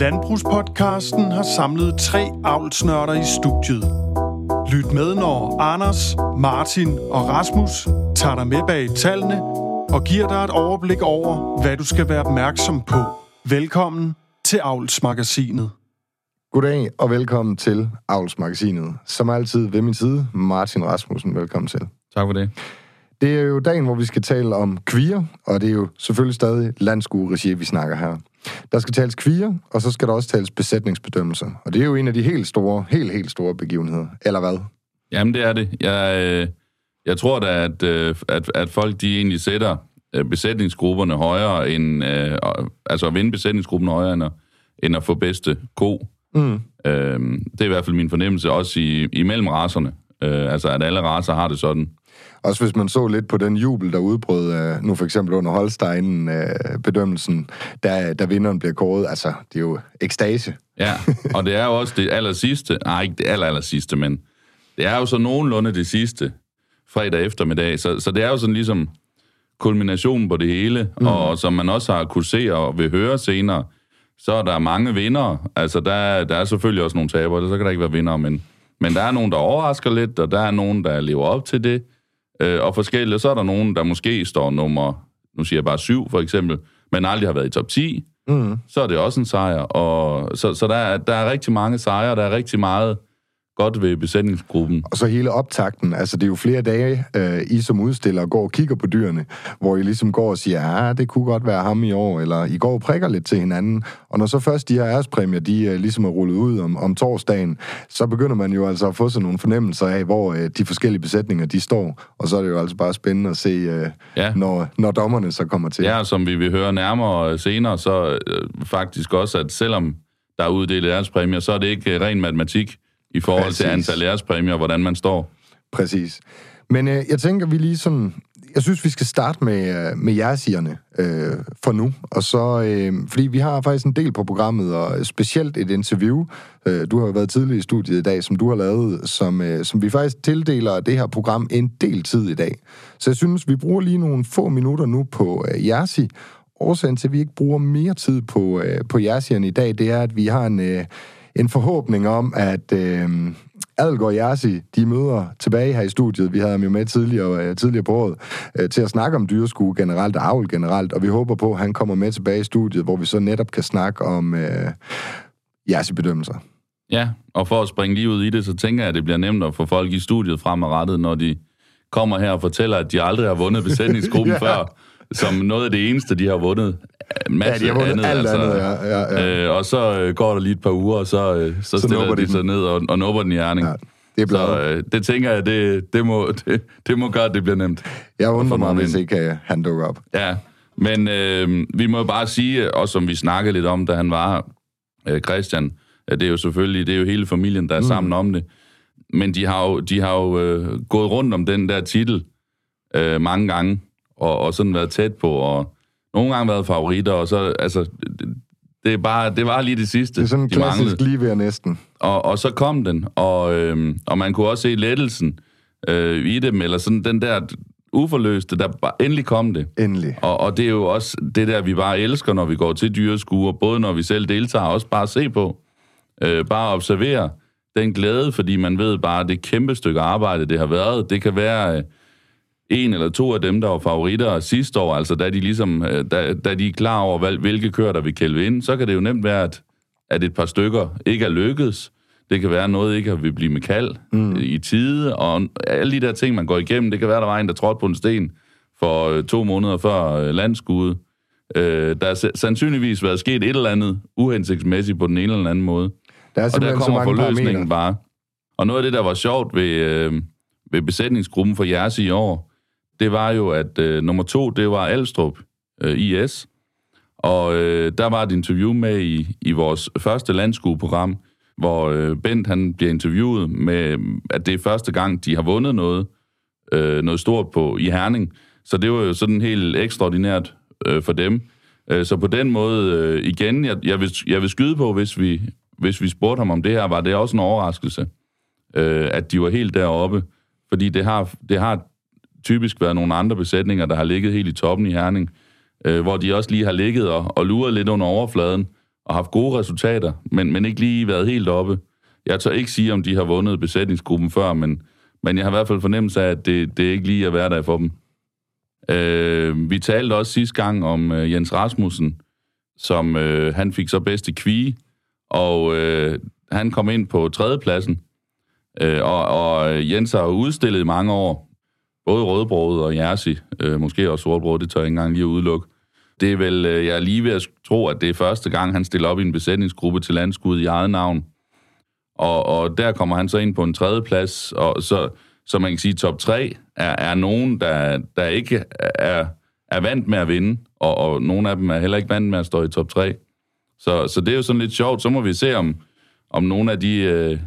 Landbrugspodcasten har samlet tre avlsnørder i studiet. Lyt med, når Anders, Martin og Rasmus tager dig med bag tallene og giver dig et overblik over, hvad du skal være opmærksom på. Velkommen til Avlsmagasinet. Goddag og velkommen til Avlsmagasinet. Som altid ved min side, Martin Rasmussen. Velkommen til. Tak for det. Det er jo dagen, hvor vi skal tale om kvier, og det er jo selvfølgelig stadig landskueregi, vi snakker her. Der skal tales kvier, og så skal der også tales besætningsbedømmelser. Og det er jo en af de helt store, helt, helt store begivenheder. Eller hvad? Jamen, det er det. Jeg, øh, jeg tror da, at, øh, at, at folk de egentlig sætter øh, besætningsgrupperne højere end... Øh, altså at vinde besætningsgruppen højere end at, end at få bedste ko. Mm. Øh, det er i hvert fald min fornemmelse, også i, imellem raserne. Øh, altså, at alle raser har det sådan. Også hvis man så lidt på den jubel, der udbrød øh, nu for eksempel under Holstein-bedømmelsen, øh, da, da vinderen bliver kåret. Altså, det er jo ekstase. Ja, og det er jo også det aller sidste. Nej, ikke det aller, aller sidste, men det er jo så nogenlunde det sidste fredag eftermiddag. Så, så det er jo sådan ligesom kulminationen på det hele, mm. og som man også har kunne se og vil høre senere, så er der mange vinder. Altså, der, der er selvfølgelig også nogle tabere, så kan der ikke være vinder, men, men der er nogen, der overrasker lidt, og der er nogen, der lever op til det. Øh, og forskellige, så er der nogen, der måske står nummer, nu siger jeg bare syv for eksempel, men aldrig har været i top 10. Mm. Så er det også en sejr. Og, så så der, er, der er rigtig mange sejre, der er rigtig meget godt ved besætningsgruppen. Og så hele optakten, altså det er jo flere dage, øh, I som udstiller går og kigger på dyrene, hvor I ligesom går og siger, ja, ah, det kunne godt være ham i år, eller I går og prikker lidt til hinanden. Og når så først de her ærespræmier, de øh, ligesom er rullet ud om, om torsdagen, så begynder man jo altså at få sådan nogle fornemmelser af, hvor øh, de forskellige besætninger, de står. Og så er det jo altså bare spændende at se, øh, ja. når, når dommerne så kommer til. Ja, som vi vil høre nærmere senere, så øh, faktisk også, at selvom der er uddelt ærespræmier, så er det ikke øh, ren matematik i forhold Præcis. til antal ærespræmier, hvordan man står. Præcis. Men øh, jeg tænker, vi lige sådan... Jeg synes, vi skal starte med, øh, med jersigerne øh, for nu. Og så, øh, fordi vi har faktisk en del på programmet, og specielt et interview. Øh, du har jo været tidligere i studiet i dag, som du har lavet, som, øh, som vi faktisk tildeler det her program en del tid i dag. Så jeg synes, vi bruger lige nogle få minutter nu på øh, jersi. Årsagen til, at vi ikke bruger mere tid på, øh, på jersierne i dag, det er, at vi har en... Øh, en forhåbning om, at øh, Adelgaard Jersi, de møder tilbage her i studiet. Vi havde ham jo med tidligere, øh, tidligere på året øh, til at snakke om dyreskue generelt og avl generelt, og vi håber på, at han kommer med tilbage i studiet, hvor vi så netop kan snakke om øh, Jersi-bedømmelser. Ja, og for at springe lige ud i det, så tænker jeg, at det bliver nemt at få folk i studiet fremadrettet, når de kommer her og fortæller, at de aldrig har vundet besætningsgruppen ja. før, som noget af det eneste, de har vundet masse ja, de har andet. Alt altså, andet ja, ja, ja. Øh, og så øh, går der lige et par uger, og så, øh, så, så stiller de sig ned og, og nubber den i hjerning. Ja. Det er så øh, det tænker jeg, det, det, må, det, det må gøre, at det bliver nemt. Jeg undrer mig, hvis ikke uh, han dukker op. Ja, men øh, vi må bare sige, også som vi snakkede lidt om, da han var øh, Christian, at det er jo selvfølgelig, det er jo hele familien, der er mm. sammen om det. Men de har jo, de har jo øh, gået rundt om den der titel øh, mange gange, og, og sådan været tæt på, og nogle gange været favoritter, og så, altså, det, er bare, det var lige det sidste, Det er sådan en klassisk lige ved næsten. Og, og så kom den, og, øh, og man kunne også se lettelsen øh, i dem, eller sådan den der uforløste, der bare, endelig kom det. Endelig. Og, og det er jo også det der, vi bare elsker, når vi går til dyreskuer, både når vi selv deltager, og også bare se på. Øh, bare observere den glæde, fordi man ved bare, det kæmpe stykke arbejde, det har været. Det kan være... Øh, en eller to af dem, der var favoritter sidste år, altså da de, ligesom, øh, da, da de er klar over, hvilke kører, der vil kælve ind, så kan det jo nemt være, at, at et par stykker ikke er lykkedes. Det kan være, at noget ikke vil blive med kald mm. i tide, og alle de der ting, man går igennem. Det kan være, at der var en, der trådte på en sten for øh, to måneder før øh, landskuddet. der er sandsynligvis været sket et eller andet uhensigtsmæssigt på den ene eller anden måde. Der er og der kommer forløsningen bare. Og noget af det, der var sjovt ved, øh, ved besætningsgruppen for jeres i år, det var jo, at øh, nummer to, det var Alstrup øh, IS. Og øh, der var et interview med i, i vores første landskueprogram, hvor øh, Bent han bliver interviewet med, at det er første gang, de har vundet noget, øh, noget stort på i Herning. Så det var jo sådan helt ekstraordinært øh, for dem. Øh, så på den måde, øh, igen, jeg, jeg, vil, jeg vil skyde på, hvis vi, hvis vi spurgte ham om det her, var det også en overraskelse, øh, at de var helt deroppe. Fordi det har, det har typisk været nogle andre besætninger, der har ligget helt i toppen i Herning, øh, hvor de også lige har ligget og, og luret lidt under overfladen, og haft gode resultater, men, men ikke lige været helt oppe. Jeg tør ikke sige, om de har vundet besætningsgruppen før, men, men jeg har i hvert fald fornemmelse af, at det, det er ikke lige er hverdag for dem. Øh, vi talte også sidste gang om øh, Jens Rasmussen, som øh, han fik så bedste kvige, og øh, han kom ind på tredjepladsen. Øh, og, og Jens har udstillet i mange år, både rødbrød og jersi, øh, måske også sortbrød, det tør jeg ikke engang lige udelukke. Det er vel, øh, jeg er lige ved at tro, at det er første gang, han stiller op i en besætningsgruppe til landskud i eget navn. Og, og der kommer han så ind på en tredje plads, og så, så man kan sige, top 3 er, er nogen, der, der ikke er, er vant med at vinde, og, og nogle af dem er heller ikke vant med at stå i top 3. Så, så det er jo sådan lidt sjovt. Så må vi se, om, om nogle af de, øh,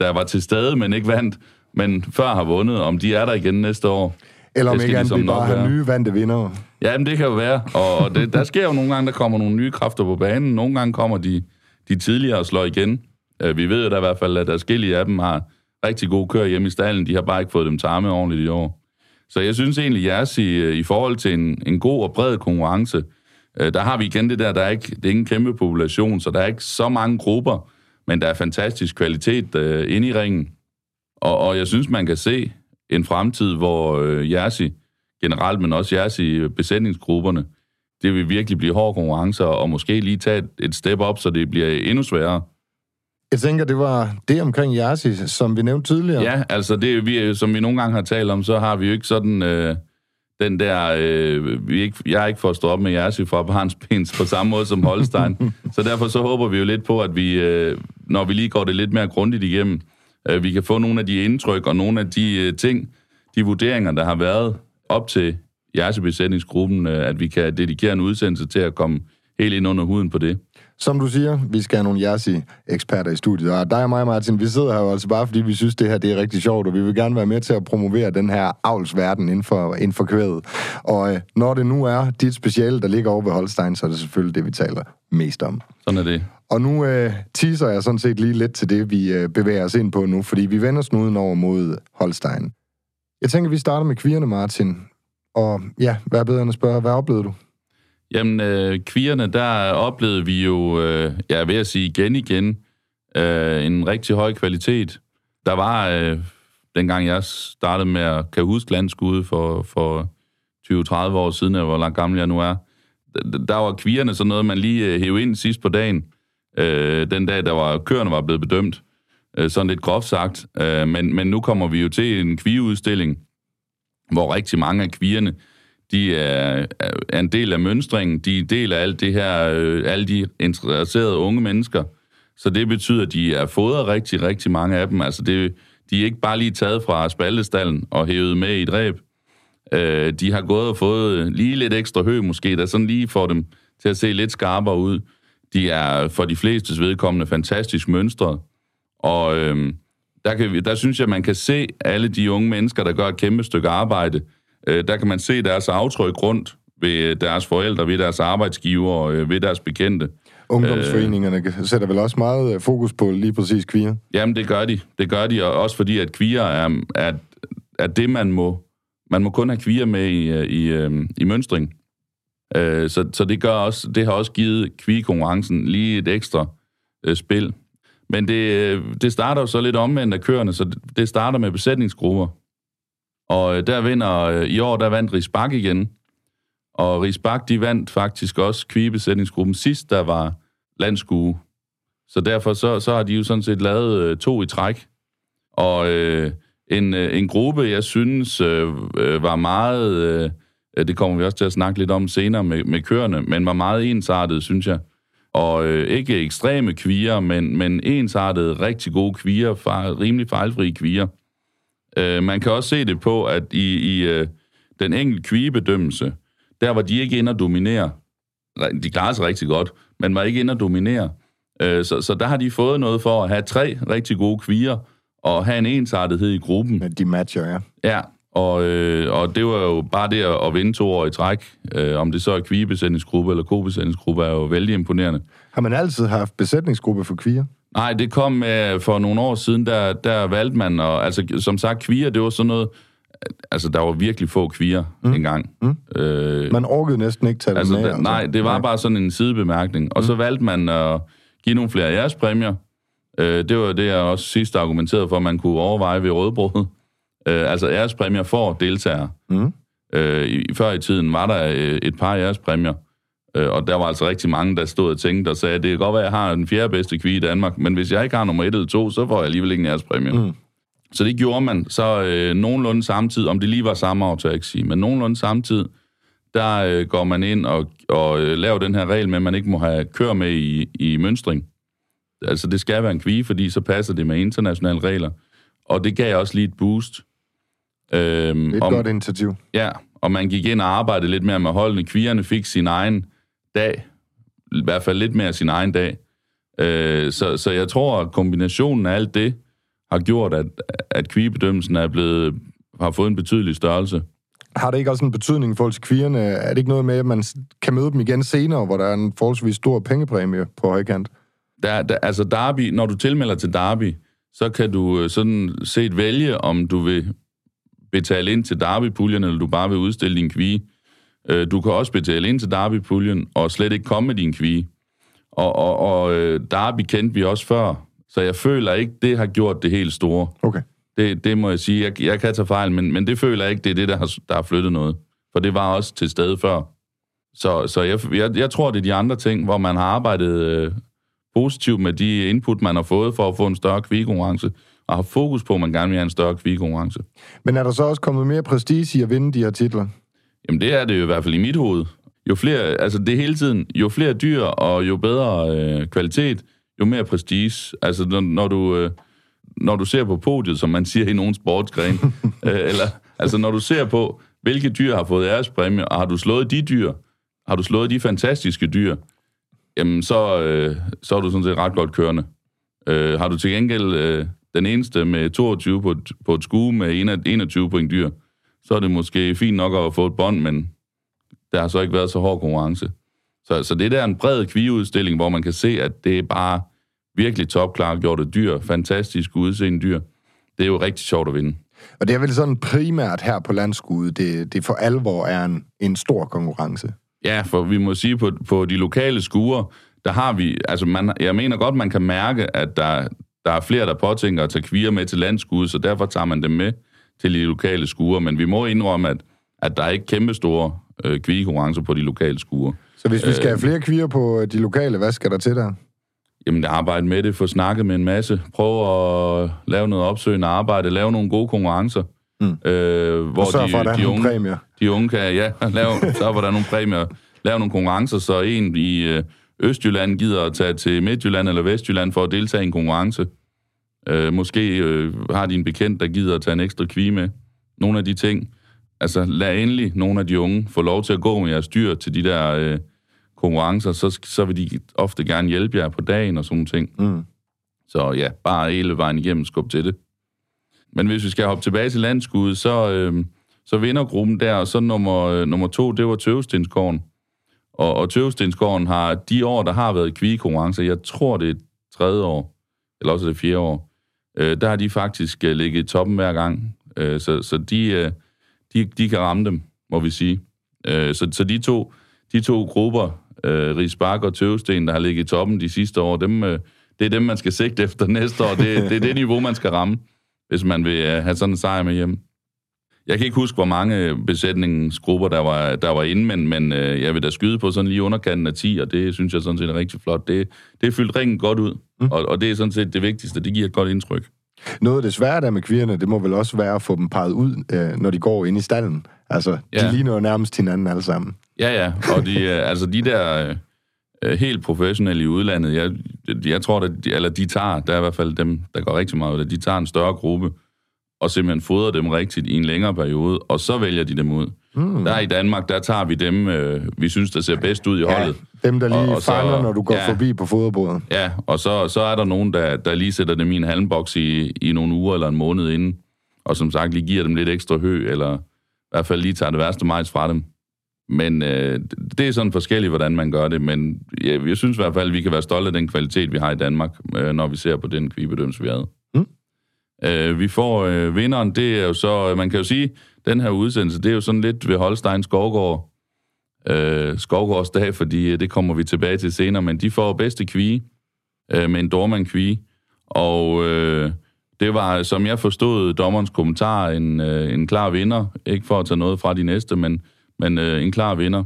der var til stede, men ikke vandt, men før har vundet, om de er der igen næste år. Eller om ikke andet, vi bare har nye vante vinder. Ja, men det kan jo være. Og det, der sker jo nogle gange, der kommer nogle nye kræfter på banen. Nogle gange kommer de, de tidligere og slår igen. Øh, vi ved jo da i hvert fald, at der skille af dem har rigtig gode kør hjemme i stallen. De har bare ikke fået dem tarme ordentligt i år. Så jeg synes egentlig, jeres i, øh, i forhold til en, en god og bred konkurrence, øh, der har vi igen det der, der er ikke, det er ikke en kæmpe population, så der er ikke så mange grupper, men der er fantastisk kvalitet øh, inde i ringen. Og, og jeg synes, man kan se en fremtid, hvor øh, Jersi generelt, men også Jersi besætningsgrupperne, det vil virkelig blive hårde konkurrencer, og måske lige tage et, step op, så det bliver endnu sværere. Jeg tænker, det var det omkring Jersi, som vi nævnte tidligere. Ja, altså det, vi, som vi nogle gange har talt om, så har vi jo ikke sådan øh, den der... Øh, vi ikke, jeg er ikke for at stå op med Jersi fra Pins på samme måde som Holstein. så derfor så håber vi jo lidt på, at vi, øh, når vi lige går det lidt mere grundigt igennem, øh, vi kan få nogle af de indtryk og nogle af de øh, ting, de vurderinger, der har været op til Jersi-besætningsgruppen, øh, at vi kan dedikere en udsendelse til at komme helt ind under huden på det. Som du siger, vi skal have nogle Jersey-eksperter i studiet, og dig og mig, Martin, vi sidder her jo altså bare, fordi vi synes, det her det er rigtig sjovt, og vi vil gerne være med til at promovere den her avlsverden inden for, inden for kvædet. Og øh, når det nu er dit speciale, der ligger over ved Holstein, så er det selvfølgelig det, vi taler mest om. Sådan er det. Og nu øh, teaser jeg sådan set lige lidt til det, vi øh, bevæger os ind på nu, fordi vi vender snuden over mod Holstein. Jeg tænker, vi starter med kvierne, Martin. Og ja, hvad er bedre end at spørge, hvad oplevede du? Jamen, øh, kvierne, der oplevede vi jo, øh, ja, ved at sige igen igen, øh, en rigtig høj kvalitet. Der var, øh, dengang jeg startede med at kan huske landskud for, for 20-30 år siden, hvor langt gammel jeg nu er, der var kvierne sådan noget, man lige øh, hævde ind sidst på dagen, øh, den dag, der var køerne var blevet bedømt. Øh, sådan lidt groft sagt. Øh, men, men nu kommer vi jo til en kvigeudstilling, hvor rigtig mange af kvierne, de er, er en del af mønstringen, de er en del af alt det her, øh, alle de interesserede unge mennesker. Så det betyder, at de er fodret rigtig, rigtig mange af dem. Altså det, de er ikke bare lige taget fra spaldestallen og hævet med i dræb. Øh, de har gået og fået lige lidt ekstra hø måske, der sådan lige får dem til at se lidt skarpere ud. De er for de flestes vedkommende fantastisk mønstret. Og øh, der, kan vi, der synes jeg, man kan se alle de unge mennesker, der gør et kæmpe stykke arbejde. Øh, der kan man se deres aftryk rundt ved deres forældre, ved deres arbejdsgiver og øh, ved deres bekendte. Ungdomsforeningerne øh, sætter vel også meget øh, fokus på lige præcis kvier? Jamen, det gør de. Det gør de, og også fordi, at kvier er, er, er det, man må... Man må kun have kvier med i, øh, i, i, i mønstring. Øh, Så, så det, gør også, det har også givet kvigekonkurrencen lige et ekstra øh, spil. Men det, øh, det starter jo så lidt omvendt af køerne, så det starter med besætningsgrupper. Og øh, der vinder, øh, i år der vandt Risbak igen. Og Risbak, de vandt faktisk også kvigebesætningsgruppen sidst, der var landskue. Så derfor så, så har de jo sådan set lavet øh, to i træk. Og øh, en, øh, en gruppe, jeg synes øh, var meget, øh, det kommer vi også til at snakke lidt om senere med, med køerne, men var meget ensartet, synes jeg og øh, ikke ekstreme kvier, men, men ensartede, rigtig gode kvier, far, rimelig fejlfri kvier. Øh, man kan også se det på, at i, i øh, den enkelte kviebedømmelse, der var de ikke inde at dominere. De klarede sig rigtig godt, men var ikke inde at dominere. Øh, så, så der har de fået noget for at have tre rigtig gode kvier, og have en ensartethed i gruppen. De matcher, ja. Ja, og, øh, og det var jo bare det at, vinde to år i træk. Øh, om det så er kvigebesætningsgruppe eller kobesætningsgruppe, er jo vældig imponerende. Har man altid haft besætningsgruppe for kvier? Nej, det kom med, for nogle år siden, der, der valgte man, og altså som sagt, kvier, det var sådan noget, altså, der var virkelig få kvier mm. engang. Mm. Øh, Man orkede næsten ikke tage altså, det med. det, nej, det var bare sådan en sidebemærkning. Og så valgte man at give nogle flere ærespræmier. Øh, det var det, jeg også sidst argumenterede for, at man kunne overveje ved rødbrødet. Øh, altså ærespræmier for deltagere. Mm. Øh, i, før i tiden var der øh, et par ærespræmier, øh, og der var altså rigtig mange, der stod og tænkte og sagde, det kan godt være, at jeg har den fjerde bedste kvige i Danmark, men hvis jeg ikke har nummer et eller to, så får jeg alligevel ikke en ærespræmie. Mm. Så det gjorde man så øh, nogenlunde samtidig, om det lige var samme år, jeg ikke sige, men nogenlunde samtidig, der øh, går man ind og, og øh, laver den her regel med, at man ikke må have kør med i, i mønstring. Altså det skal være en kvige, fordi så passer det med internationale regler. Og det gav også lige et boost. Øhm, Det er et om- godt initiativ. Ja, og man gik ind og arbejdede lidt mere med holdene. Kvierne fik sin egen dag, i hvert fald lidt mere sin egen dag. Øh, så, så jeg tror, at kombinationen af alt det har gjort, at, at kvigebedømmelsen er blevet, har fået en betydelig størrelse. Har det ikke også en betydning forhold til kvierne? Er det ikke noget med, at man kan møde dem igen senere, hvor der er en forholdsvis stor pengepræmie på højkant? Der, der, altså Derby, når du tilmelder til Derby, så kan du øh, sådan set vælge, om du vil betale ind til Derby-puljen, eller du bare vil udstille din kvige. Øh, Du kan også betale ind til Derby-puljen, og slet ikke komme med din kvige. Og, og, og øh, Derby kendte vi også før, så jeg føler ikke, det har gjort det helt store. Okay. Det, det må jeg sige. Jeg, jeg kan tage fejl, men, men det føler jeg ikke, det er det, der har, der har flyttet noget. For det var også til stede før. Så, så jeg, jeg, jeg tror, det er de andre ting, hvor man har arbejdet øh, positivt med de input, man har fået for at få en større kvigekonkurrence, og har fokus på, at man gerne vil have en større kvigekonkurrence. Men er der så også kommet mere prestige i at vinde de her titler? Jamen det er det jo i hvert fald i mit hoved. Jo flere, altså det hele tiden, jo flere dyr og jo bedre øh, kvalitet, jo mere prestige. Altså når, når du... Øh, når du ser på podiet, som man siger i nogle sportsgrene, øh, eller altså når du ser på, hvilke dyr har fået ærespræmie, og har du slået de dyr, har du slået de fantastiske dyr, jamen så, øh, så er du sådan set ret godt kørende. Øh, har du til gengæld øh, den eneste med 22 på, et- på et skue med en- 21 point dyr, så er det måske fint nok at få et bånd, men der har så ikke været så hård konkurrence. Så, så det der er en bred kvigeudstilling, hvor man kan se, at det er bare virkelig topklargjorte dyr, fantastisk udseende dyr. Det er jo rigtig sjovt at vinde. Og det er vel sådan primært her på landskuddet, det, det for alvor er en, en stor konkurrence. Ja, for vi må sige, på, på de lokale skuer, der har vi, altså man, jeg mener godt, man kan mærke, at der, der er flere, der påtænker at tage kvier med til landskude, så derfor tager man dem med til de lokale skuer. Men vi må indrømme, at, at der er ikke kæmpe store øh, kvigekonkurrencer på de lokale skuer. Så hvis vi skal have flere kvier på de lokale, hvad skal der til der? Jamen, arbejde med det, få snakket med en masse, prøve at lave noget opsøgende arbejde, lave nogle gode konkurrencer. Mm. Øh, hvor Og sørg for, der er de, unge, præmier. de unge kan, ja, lave, så var der nogle præmier, lave nogle konkurrencer, så en i øh, Østjylland gider at tage til Midtjylland eller Vestjylland for at deltage i en konkurrence. Øh, måske øh, har de en bekendt, der gider at tage en ekstra kvie med. Nogle af de ting. Altså, lad endelig nogle af de unge få lov til at gå med jeres dyr til de der øh, konkurrencer, så, så vil de ofte gerne hjælpe jer på dagen og sådan ting. Mm. Så ja, bare hele vejen igennem skub til det. Men hvis vi skal hoppe tilbage til landskud, så, øh, så vinder gruppen der, og så nummer, øh, nummer to, det var Tøvestensgården. Og, og Tøvestensgården har de år, der har været kvigekonkurrencer, jeg tror det er tredje år, eller også er det fjerde år, øh, der har de faktisk øh, ligget i toppen hver gang. Øh, så så de, øh, de, de kan ramme dem, må vi sige. Øh, så, så de to, de to grupper, øh, Rigsbak og Tøvesten, der har ligget i toppen de sidste år, dem, øh, det er dem, man skal sigte efter næste år. Det, det er det niveau, man skal ramme, hvis man vil øh, have sådan en sejr med hjem. Jeg kan ikke huske, hvor mange besætningsgrupper, der var, der var inde, men, men øh, jeg vil da skyde på sådan lige underkanten af 10, og det synes jeg sådan set er rigtig flot. Det, det er fyldt ringen godt ud, mm. og, og det er sådan set det vigtigste. Det giver et godt indtryk. Noget af det svære der med kvierne, det må vel også være at få dem peget ud, øh, når de går ind i stallen. Altså, Ja. de ligner jo nærmest hinanden alle sammen. Ja, ja, og de, øh, altså de der øh, øh, helt professionelle i udlandet, jeg, jeg tror, at de, eller de tager, der er i hvert fald dem, der går rigtig meget ud af de tager en større gruppe, og simpelthen fodrer dem rigtigt i en længere periode, og så vælger de dem ud. Mm. Der i Danmark, der tager vi dem, øh, vi synes, der ser bedst ud i holdet. Dem, der lige Og- og, og så- når du går ja. forbi på foderbordet. Ja, og så, så er der nogen, der, der lige sætter dem i en halmboks i, i nogle uger eller en måned inden, og som sagt lige giver dem lidt ekstra hø, eller i hvert fald lige tager det værste majs fra dem. Men øh, det er sådan forskelligt, hvordan man gør det, men ja, jeg synes i hvert fald, at vi kan være stolte af den kvalitet, vi har i Danmark, øh, når vi ser på den kvibedømmelse, vi havde. Øh, vi får øh, vinderen, det er jo så, øh, man kan jo sige, den her udsendelse, det er jo sådan lidt ved Holstein Skovgård, øh, Skovgårds dag, fordi øh, det kommer vi tilbage til senere, men de får bedste kvige øh, med en dormand kvige, og øh, det var, som jeg forstod dommerens kommentar, en, øh, en klar vinder, ikke for at tage noget fra de næste, men, men øh, en klar vinder.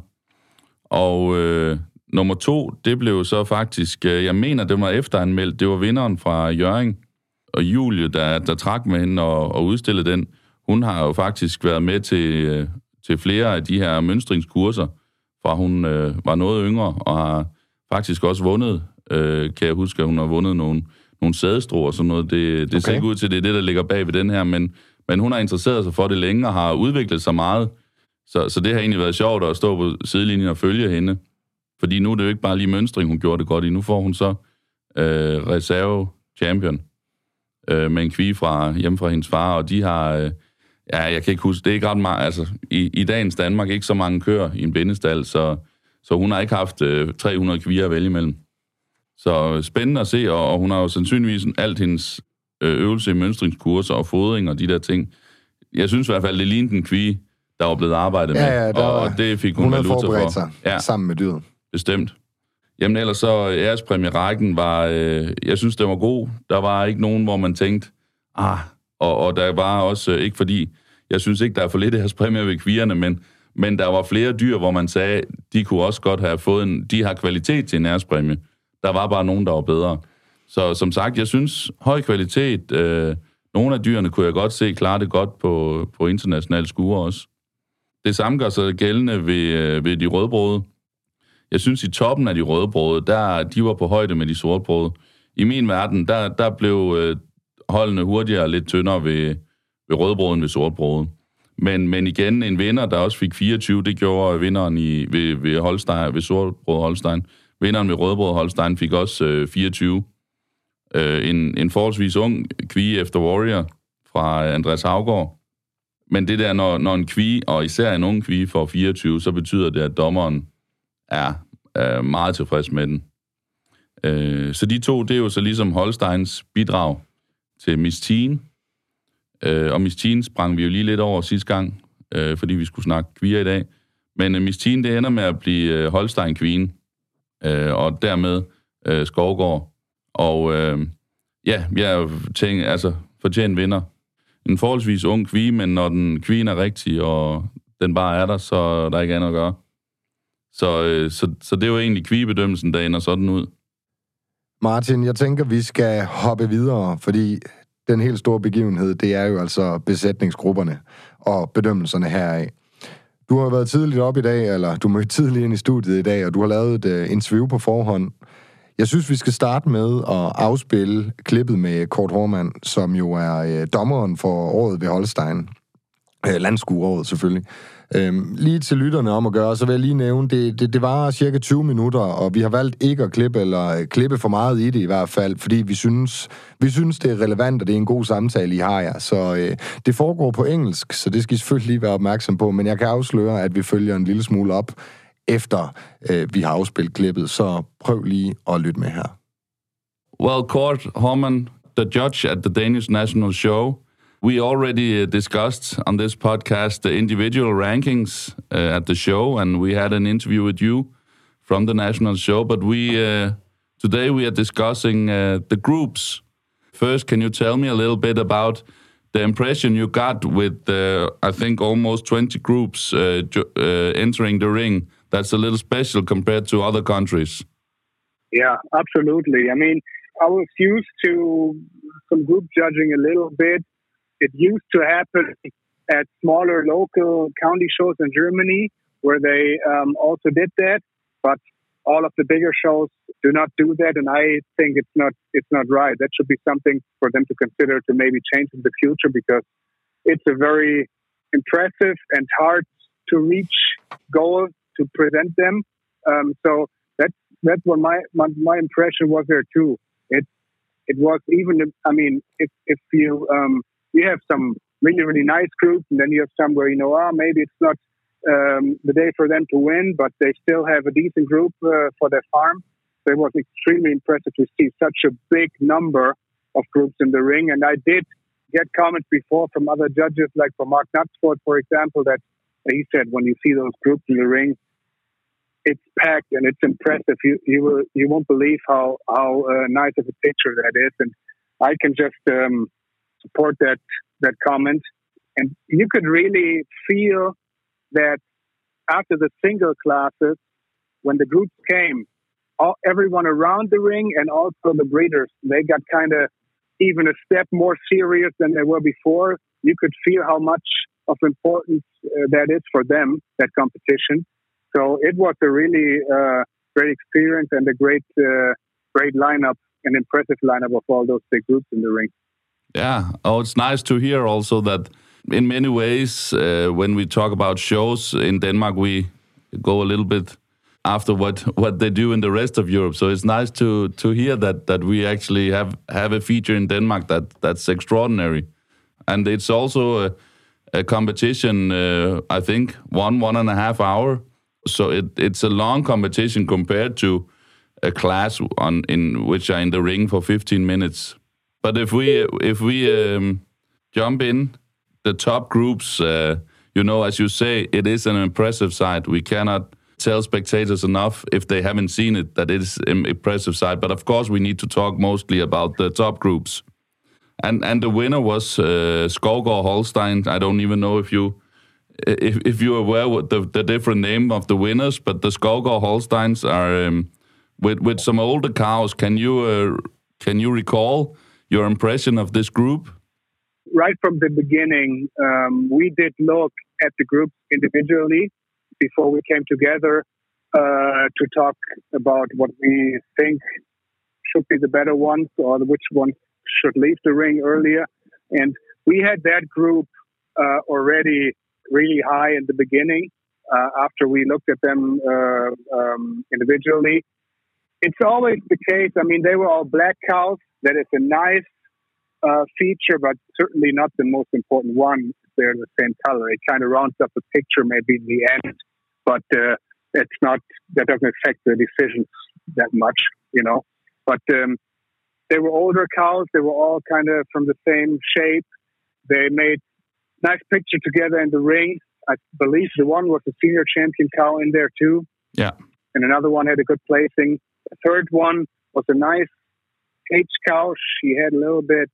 Og øh, nummer to, det blev så faktisk, øh, jeg mener, det var efteranmeldt, det var vinderen fra Jørgen, og Julie, der, der trak med hende og, og udstillede den, hun har jo faktisk været med til, øh, til flere af de her mønstringskurser, fra hun øh, var noget yngre, og har faktisk også vundet, øh, kan jeg huske, at hun har vundet nogle, nogle sædestro og sådan noget. Det, det okay. ser ikke ud til, det er det, der ligger bag ved den her, men, men hun har interesseret sig for det længe og har udviklet sig meget. Så, så det har egentlig været sjovt at stå på sidelinjen og følge hende. Fordi nu er det jo ikke bare lige mønstring, hun gjorde det godt i. Nu får hun så øh, reserve champion øh, med en kvige fra, hjemme fra hendes far, og de har... Øh, ja, jeg kan ikke huske, det er ikke ret meget... Altså, i, i dagens Danmark ikke så mange kører i en bindestal, så, så hun har ikke haft øh, 300 kviger at vælge imellem. Så spændende at se, og, og hun har jo sandsynligvis alt hendes øh, øvelse i mønstringskurser og fodring og de der ting. Jeg synes i hvert fald, det lignede en kvige, der var blevet arbejdet ja, med, ja, og, og det fik hun, hun valuta for. sig ja. sammen med dyret. Bestemt. Jamen ellers så, øh, ærespræmierækken var, øh, jeg synes, det var god. Der var ikke nogen, hvor man tænkte, ah, og, og der var også, øh, ikke fordi, jeg synes ikke, der er for lidt ærespræmier ved kvierne, men, men der var flere dyr, hvor man sagde, de kunne også godt have fået en, de har kvalitet til en ærespræmie. Der var bare nogen, der var bedre. Så som sagt, jeg synes, høj kvalitet, øh, nogle af dyrene kunne jeg godt se klare det godt på, på internationale skuer også. Det samme gør sig gældende ved, øh, ved de rødbrode. Jeg synes, i toppen af de rødbrode, der de var på højde med de sortbrode. I min verden, der, der blev øh, holdene hurtigere lidt tyndere ved, ved rødbroden ved sortbrode. Men, men igen, en vinder, der også fik 24, det gjorde vinderen i, ved, ved, Holstein, ved sortbrode Holstein. Vinderen ved rødbrode Holstein fik også øh, 24. Øh, en, en forholdsvis ung kvige efter Warrior fra øh, Andreas Havgård. Men det der, når, når en kvige, og især en ung kvige får 24, så betyder det, at dommeren er, er meget tilfreds med den. Øh, så de to, det er jo så ligesom Holsteins bidrag til Miss Teen. Øh, og Miss Teen sprang vi jo lige lidt over sidste gang, øh, fordi vi skulle snakke kvier i dag. Men øh, Miss Teen, det ender med at blive øh, Holstein Queen, øh, og dermed øh, Skovgård. Og øh, ja, jeg tænker, altså, fortjent vinder. En forholdsvis ung kvige, men når den kvien er rigtig, og den bare er der, så er der ikke andet at gøre. Så, øh, så, så det var egentlig kvigebedømmelsen, der ender sådan ud. Martin, jeg tænker, vi skal hoppe videre, fordi den helt store begivenhed, det er jo altså besætningsgrupperne og bedømmelserne heraf. Du har været tidligt op i dag, eller du mødte tidligt ind i studiet i dag, og du har lavet et uh, interview på forhånd. Jeg synes, vi skal starte med at afspille klippet med Kort Hormann, som jo er uh, dommeren for året ved Holstein. Øh, uh, landskueåret selvfølgelig. Øhm, lige til lytterne om at gøre, så vil jeg lige nævne, det, det, det var cirka 20 minutter, og vi har valgt ikke at klippe, eller øh, klippe for meget i det i hvert fald, fordi vi synes, vi synes det er relevant, og det er en god samtale, I har jer. Så øh, det foregår på engelsk, så det skal I selvfølgelig lige være opmærksom på, men jeg kan afsløre, at vi følger en lille smule op, efter øh, vi har afspillet klippet, så prøv lige at lytte med her. Well, Kort Horman, the judge at the Danish National Show, We already discussed on this podcast the individual rankings uh, at the show, and we had an interview with you from the national show. But we uh, today we are discussing uh, the groups. First, can you tell me a little bit about the impression you got with uh, I think almost 20 groups uh, entering the ring? That's a little special compared to other countries. Yeah, absolutely. I mean, I was used to some group judging a little bit it used to happen at smaller local county shows in Germany where they um, also did that, but all of the bigger shows do not do that, and I think it's not it's not right. That should be something for them to consider to maybe change in the future because it's a very impressive and hard to reach goal to present them. Um, so that's that's what my, my my impression was there too. It it was even I mean if if you um, you have some really, really nice groups, and then you have some where you know, ah, oh, maybe it's not um, the day for them to win, but they still have a decent group uh, for their farm. So it was extremely impressive to see such a big number of groups in the ring, and I did get comments before from other judges, like from Mark Knutsford, for example, that he said when you see those groups in the ring, it's packed and it's impressive. You you will you won't believe how how uh, nice of a picture that is, and I can just um, support that that comment. And you could really feel that after the single classes, when the groups came, all, everyone around the ring and also the breeders, they got kind of even a step more serious than they were before. You could feel how much of importance uh, that is for them, that competition. So it was a really uh, great experience and a great, uh, great lineup, an impressive lineup of all those big groups in the ring. Yeah. Oh, it's nice to hear also that in many ways, uh, when we talk about shows in Denmark, we go a little bit after what what they do in the rest of Europe. So it's nice to to hear that that we actually have have a feature in Denmark that that's extraordinary, and it's also a, a competition. Uh, I think one one and a half hour. So it it's a long competition compared to a class on in which are in the ring for 15 minutes. But if we if we um, jump in the top groups, uh, you know, as you say, it is an impressive sight. We cannot tell spectators enough if they haven't seen it that it is an impressive sight. But of course, we need to talk mostly about the top groups. And and the winner was uh, Holstein. I don't even know if you if, if you're aware what the, the different name of the winners, but the Skovgaard Holsteins are um, with with some older cows. Can you uh, can you recall your impression of this group? Right from the beginning, um, we did look at the group individually before we came together uh, to talk about what we think should be the better ones or which ones should leave the ring earlier. And we had that group uh, already really high in the beginning uh, after we looked at them uh, um, individually. It's always the case. I mean, they were all black cows. That is a nice uh, feature, but certainly not the most important one. They're the same color. It kind of rounds up the picture, maybe in the end, but uh, it's not. That doesn't affect the decisions that much, you know. But um, they were older cows. They were all kind of from the same shape. They made nice picture together in the ring. I believe the one was a senior champion cow in there too. Yeah. And another one had a good placing. The third one was a nice cage cow. She had a little bit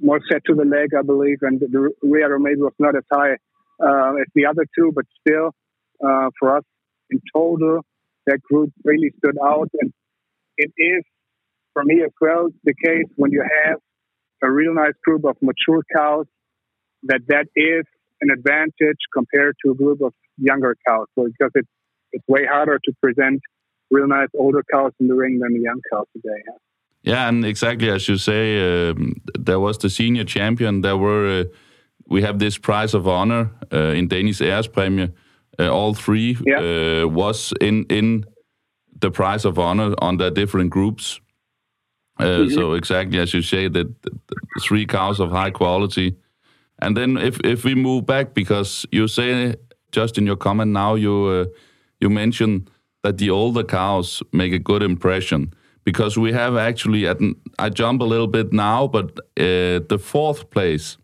more set to the leg, I believe, and the rear maybe was not as high uh, as the other two, but still, uh, for us in total, that group really stood out. And it is, for me as well, the case when you have a real nice group of mature cows, that that is an advantage compared to a group of younger cows. Because it's it's way harder to present real nice older cows in the ring than the young cows today. Yeah. Yeah, and exactly as you say, um, there was the senior champion. There were uh, we have this prize of honor uh, in Danish Ærespremie. Uh, all three yeah. Uh, was in in the prize of honor on the different groups. Mm -hmm. So exactly as you say, that three cows of high quality. And then if if we move back, because you say just in your comment now, you uh, you mentioned that the older cows make a good impression because we have actually at I jump a little bit now, but uh, the fourth place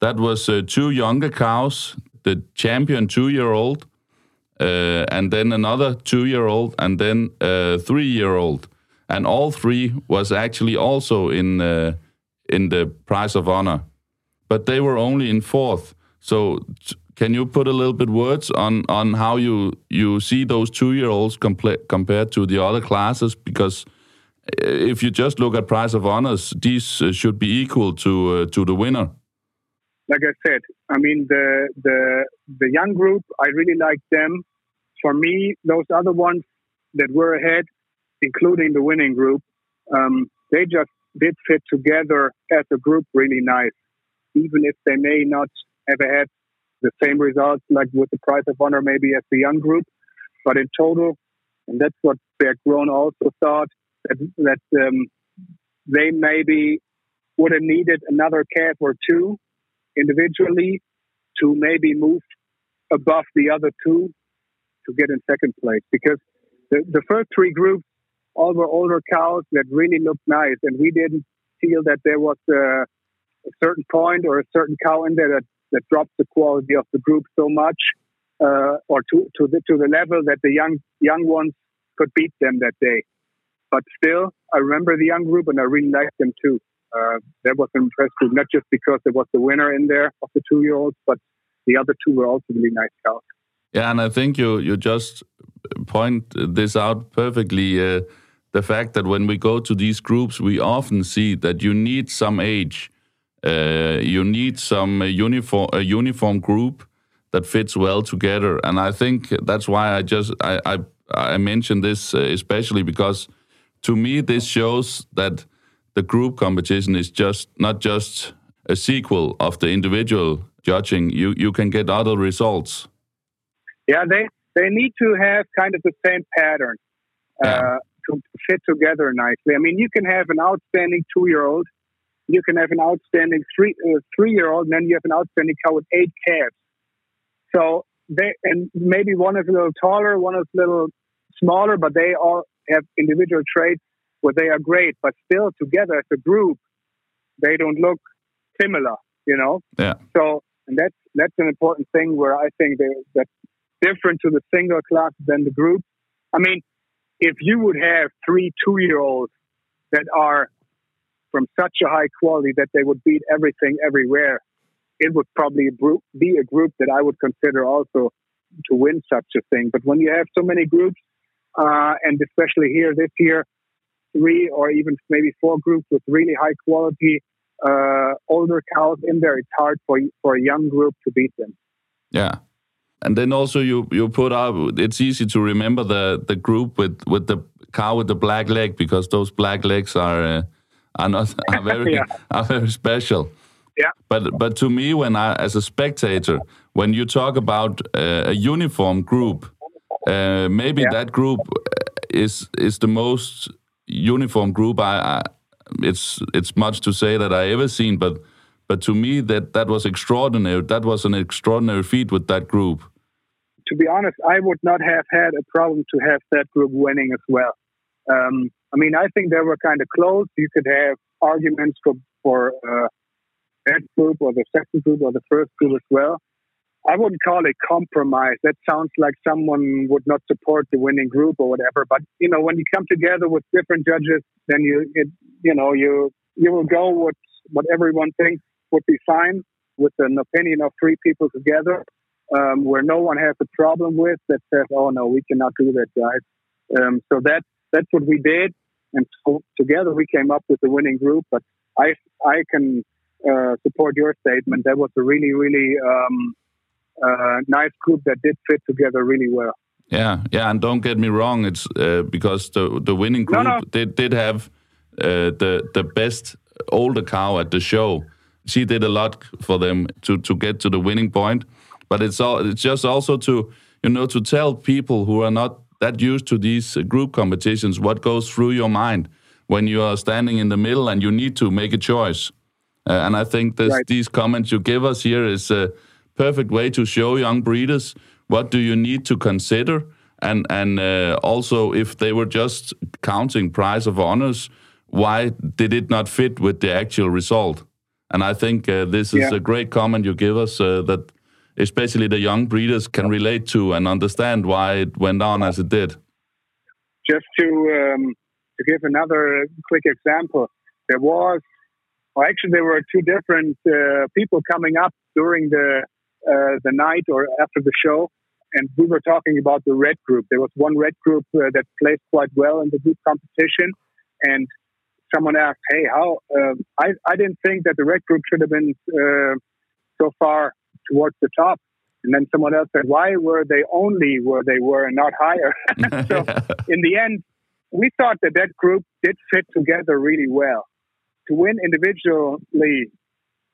that was uh, two younger cows, the champion two-year-old, uh, and then another two-year-old, and then a three-year-old, and all three was actually also in uh, in the prize of honor, but they were only in fourth. So. Can you put a little bit words on, on how you, you see those two-year-olds compared to the other classes? Because if you just look at prize of honors, these uh, should be equal to uh, to the winner. Like I said, I mean the the the young group, I really like them. For me, those other ones that were ahead, including the winning group, um, they just did fit together as a group really nice, even if they may not have had the same results like with the price of honor maybe as the young group, but in total, and that's what Bear Grown also thought that, that um, they maybe would have needed another calf or two individually to maybe move above the other two to get in second place. Because the, the first three groups all were older cows that really looked nice. And we didn't feel that there was a, a certain point or a certain cow in there that, that drops the quality of the group so much, uh, or to, to the to the level that the young young ones could beat them that day. But still, I remember the young group, and I really liked them too. Uh, that was an impressive group, not just because there was the winner in there of the two year olds, but the other two were also really nice cows. Yeah, and I think you you just point this out perfectly. Uh, the fact that when we go to these groups, we often see that you need some age, you need some uniform a uniform group that fits well together, and I think that's why I just I I, I mentioned this uh, especially because to me this shows that the group competition is just not just a sequel of the individual judging. You you can get other results. Yeah, they they need to have kind of the same pattern uh, yeah. to fit together nicely. I mean, you can have an outstanding two year old, you can have an outstanding three uh, three year old, and then you have an outstanding cow with eight calves. So they and maybe one is a little taller, one is a little smaller, but they all have individual traits where they are great, but still together as a group, they don't look similar, you know? Yeah. So, and that's, that's an important thing where I think they, that's different to the single class than the group. I mean, if you would have three two year olds that are from such a high quality that they would beat everything everywhere, it would probably be a group that I would consider also to win such a thing. But when you have so many groups, uh, and especially here this year, three or even maybe four groups with really high quality uh, older cows in there, it's hard for for a young group to beat them. Yeah, and then also you you put out. It's easy to remember the the group with with the cow with the black leg because those black legs are uh, are not are very yeah. are very special. Yeah. But but to me, when I as a spectator, when you talk about uh, a uniform group, uh, maybe yeah. that group is is the most uniform group I, I, it's it's much to say that I ever seen, but but to me that that was extraordinary. That was an extraordinary feat with that group. To be honest, I would not have had a problem to have that group winning as well. Um, I mean, I think they were kind of close. You could have arguments for for uh, that group or the second group or the first group as well. I wouldn't call it compromise. That sounds like someone would not support the winning group or whatever. But you know, when you come together with different judges, then you it, you know you you will go with what everyone thinks would be fine with an opinion of three people together, um, where no one has a problem with that says, "Oh no, we cannot do that, guys." Um, so that that's what we did, and so together we came up with the winning group. But I I can uh, support your statement. That was a really really um, uh, nice group that did fit together really well. Yeah, yeah, and don't get me wrong, it's uh, because the the winning group no, no. did did have uh, the the best older cow at the show. She did a lot for them to to get to the winning point, but it's all it's just also to you know to tell people who are not that used to these group competitions what goes through your mind when you are standing in the middle and you need to make a choice. Uh, and I think this, right. these comments you give us here is a perfect way to show young breeders what do you need to consider, and and uh, also if they were just counting prize of honors, why did it not fit with the actual result? And I think uh, this is yeah. a great comment you give us uh, that especially the young breeders can relate to and understand why it went on as it did. Just to um, to give another quick example, there was, well, actually, there were two different uh, people coming up during the uh, the night or after the show, and we were talking about the red group. There was one red group uh, that played quite well in the group competition, and someone asked, "Hey, how?" Uh, I I didn't think that the red group should have been uh, so far towards the top. And then someone else said, "Why were they only where they were and not higher?" so in the end, we thought that that group did fit together really well. To win individually,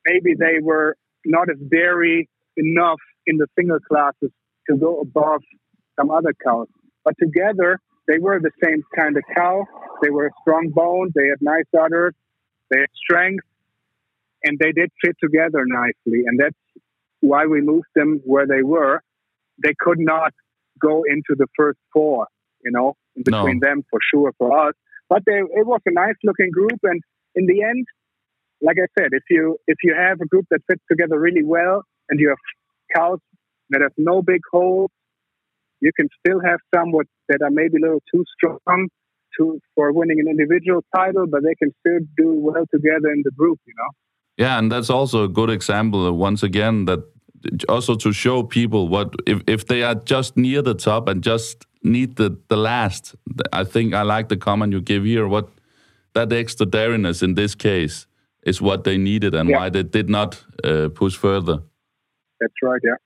maybe they were not as dairy enough in the single classes to go above some other cows. But together, they were the same kind of cow. They were strong boned. They had nice udders. They had strength, and they did fit together nicely. And that's why we moved them where they were. They could not go into the first four, you know, in between no. them for sure for us. But they, it was a nice looking group, and in the end, like I said, if you if you have a group that fits together really well, and you have cows that have no big holes, you can still have some with, that are maybe a little too strong to for winning an individual title, but they can still do well together in the group. You know. Yeah, and that's also a good example. Once again, that also to show people what if if they are just near the top and just need the the last. I think I like the comment you give here. What that extra dariness in this case is what they needed and yeah. why they did not uh, push further. That's right. Yeah.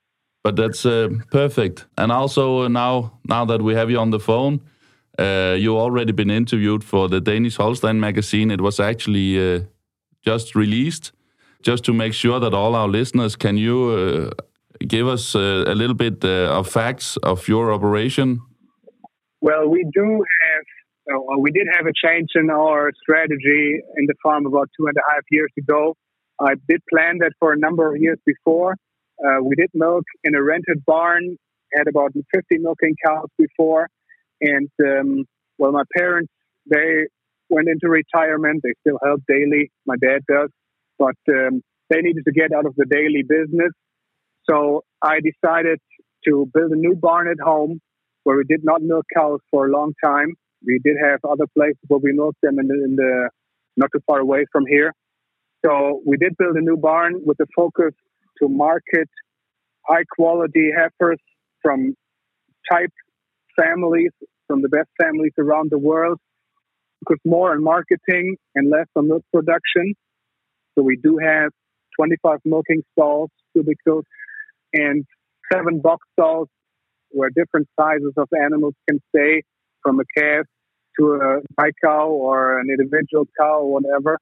But that's uh, perfect. And also uh, now now that we have you on the phone. Uh, you already been interviewed for the Danish Holstein magazine. It was actually uh, just released just to make sure that all our listeners, can you uh, give us uh, a little bit uh, of facts of your operation? Well, we do have, we did have a change in our strategy in the farm about two and a half years ago. I did plan that for a number of years before. Uh, we did milk in a rented barn, had about 50 milking cows before. And, um, well, my parents, they went into retirement. They still help daily. My dad does but um, they needed to get out of the daily business. So I decided to build a new barn at home where we did not milk cows for a long time. We did have other places where we milked them in the, in the not too far away from here. So we did build a new barn with a focus to market high quality heifers from type families, from the best families around the world. because more on marketing and less on milk production. So we do have 25 milking stalls, cubicles, and seven box stalls where different sizes of animals can stay from a calf to a high cow or an individual cow or whatever.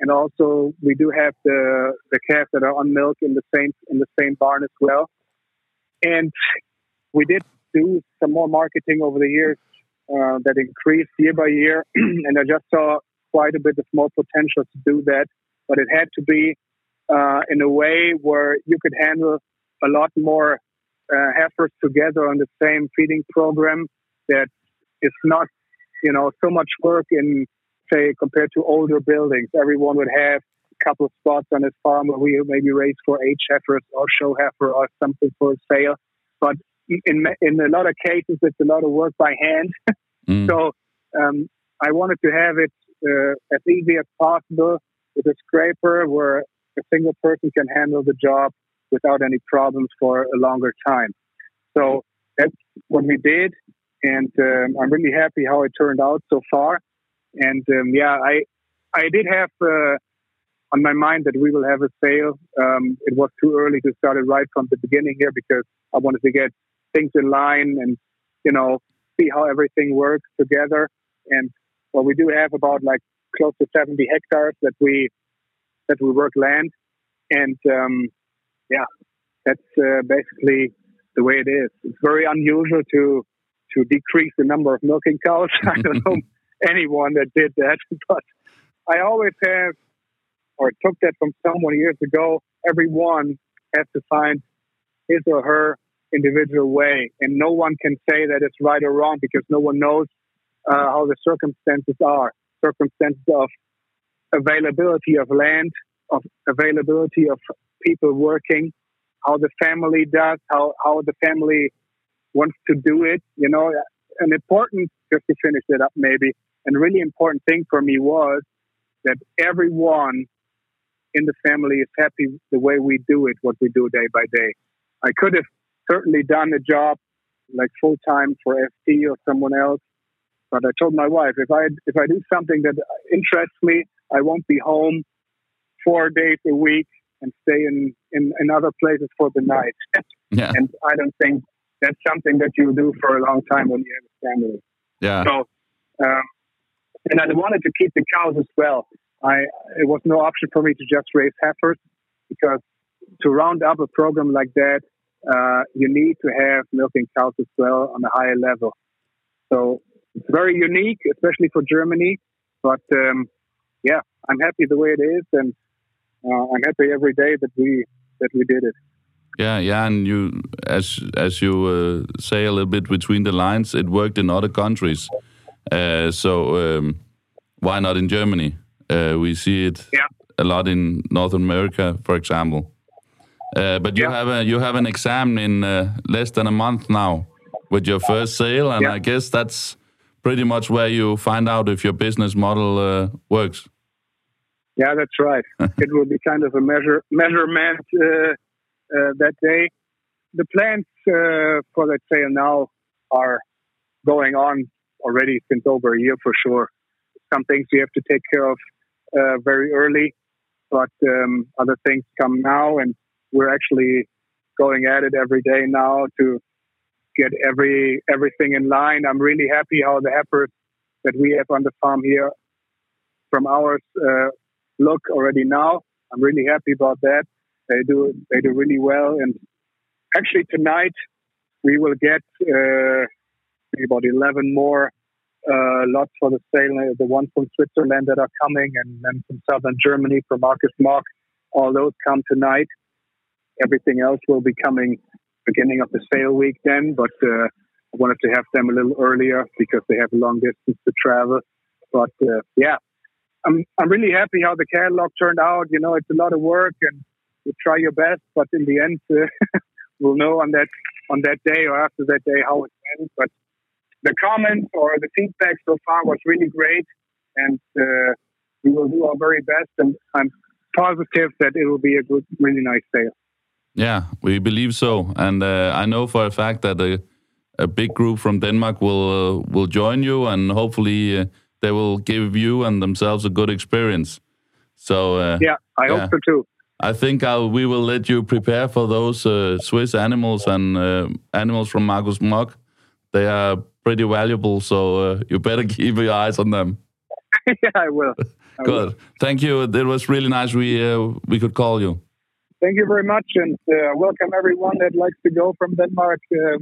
And also we do have the, the calves that are on milk in the same in the same barn as well. And we did do some more marketing over the years uh, that increased year by year. and I just saw quite a bit of more potential to do that but it had to be uh, in a way where you could handle a lot more uh, heifers together on the same feeding program that is not, you know, so much work in, say, compared to older buildings. Everyone would have a couple of spots on his farm where we maybe raise for age heifers or show heifer or something for sale. But in, in a lot of cases, it's a lot of work by hand. mm. So um, I wanted to have it uh, as easy as possible with a scraper where a single person can handle the job without any problems for a longer time. So that's what we did, and um, I'm really happy how it turned out so far. And um, yeah, I I did have uh, on my mind that we will have a sale. Um, it was too early to start it right from the beginning here because I wanted to get things in line and you know see how everything works together. And well, we do have about like close to 70 hectares that we that we work land, and um, yeah, that's uh, basically the way it is. It's very unusual to to decrease the number of milking cows. I don't know anyone that did that, but I always have or took that from someone years ago. Everyone has to find his or her individual way, and no one can say that it's right or wrong because no one knows uh, how the circumstances are circumstances of availability of land, of availability of people working, how the family does, how, how the family wants to do it. You know, an important, just to finish it up maybe, and really important thing for me was that everyone in the family is happy the way we do it, what we do day by day. I could have certainly done a job like full time for FT or someone else, but I told my wife if I if I do something that interests me, I won't be home four days a week and stay in in, in other places for the night. yeah. And I don't think that's something that you do for a long time when you have a family. Yeah. So, um, and I wanted to keep the cows as well. I it was no option for me to just raise heifers because to round up a program like that, uh, you need to have milking cows as well on a higher level. So it's very unique, especially for Germany. But um, yeah, I'm happy the way it is, and uh, I'm happy every day that we that we did it. Yeah, yeah, and you, as as you uh, say a little bit between the lines, it worked in other countries. Uh, so um, why not in Germany? Uh, we see it yeah. a lot in North America, for example. Uh, but you Yeah. have a you have an exam in uh, less than a month now with your first sale, and Yeah. I guess that's pretty much where you find out if your business model uh, works. Yeah, that's right. it will be kind of a measure measurement uh, uh, that day. The plans uh, for that sale now are going on already since over a year for sure. Some things we have to take care of uh, very early, but um, other things come now, and we're actually going at it every day now to get every everything in line. I'm really happy how the heifers that we have on the farm here from ours uh, look already now. I'm really happy about that. They do they do really well, and actually tonight we will get uh, about 11 more uh, lots for the sale. uh, The ones from Switzerland that are coming, and then from southern Germany from Marcus Mark. All those come tonight. Everything else will be coming beginning of the sale week then, but uh, I wanted to have them a little earlier because they have a long distance to travel. But uh, yeah, I'm I'm really happy how the catalog turned out. You know, it's a lot of work, and you try your best, but in the end, uh, we'll know on that on that day or after that day how it went. But the comments or the feedback so far was really great, and uh, we will do our very best. And I'm positive that it will be a good, really nice sale. Yeah, we believe so, and uh, I know for a fact that a, a big group from Denmark will uh, will join you, and hopefully uh, they will give you and themselves a good experience. So uh, Yeah, I Yeah. hope so too. I think I'll, we will let you prepare for those uh, Swiss animals and uh, animals from Markus Mock. They are pretty valuable, so uh, you better keep your eyes on them. yeah, I will. I will. Good. Thank you. It was really nice we uh, we could call you. Thank you very much, and uh, welcome everyone that likes to go from Denmark. Um,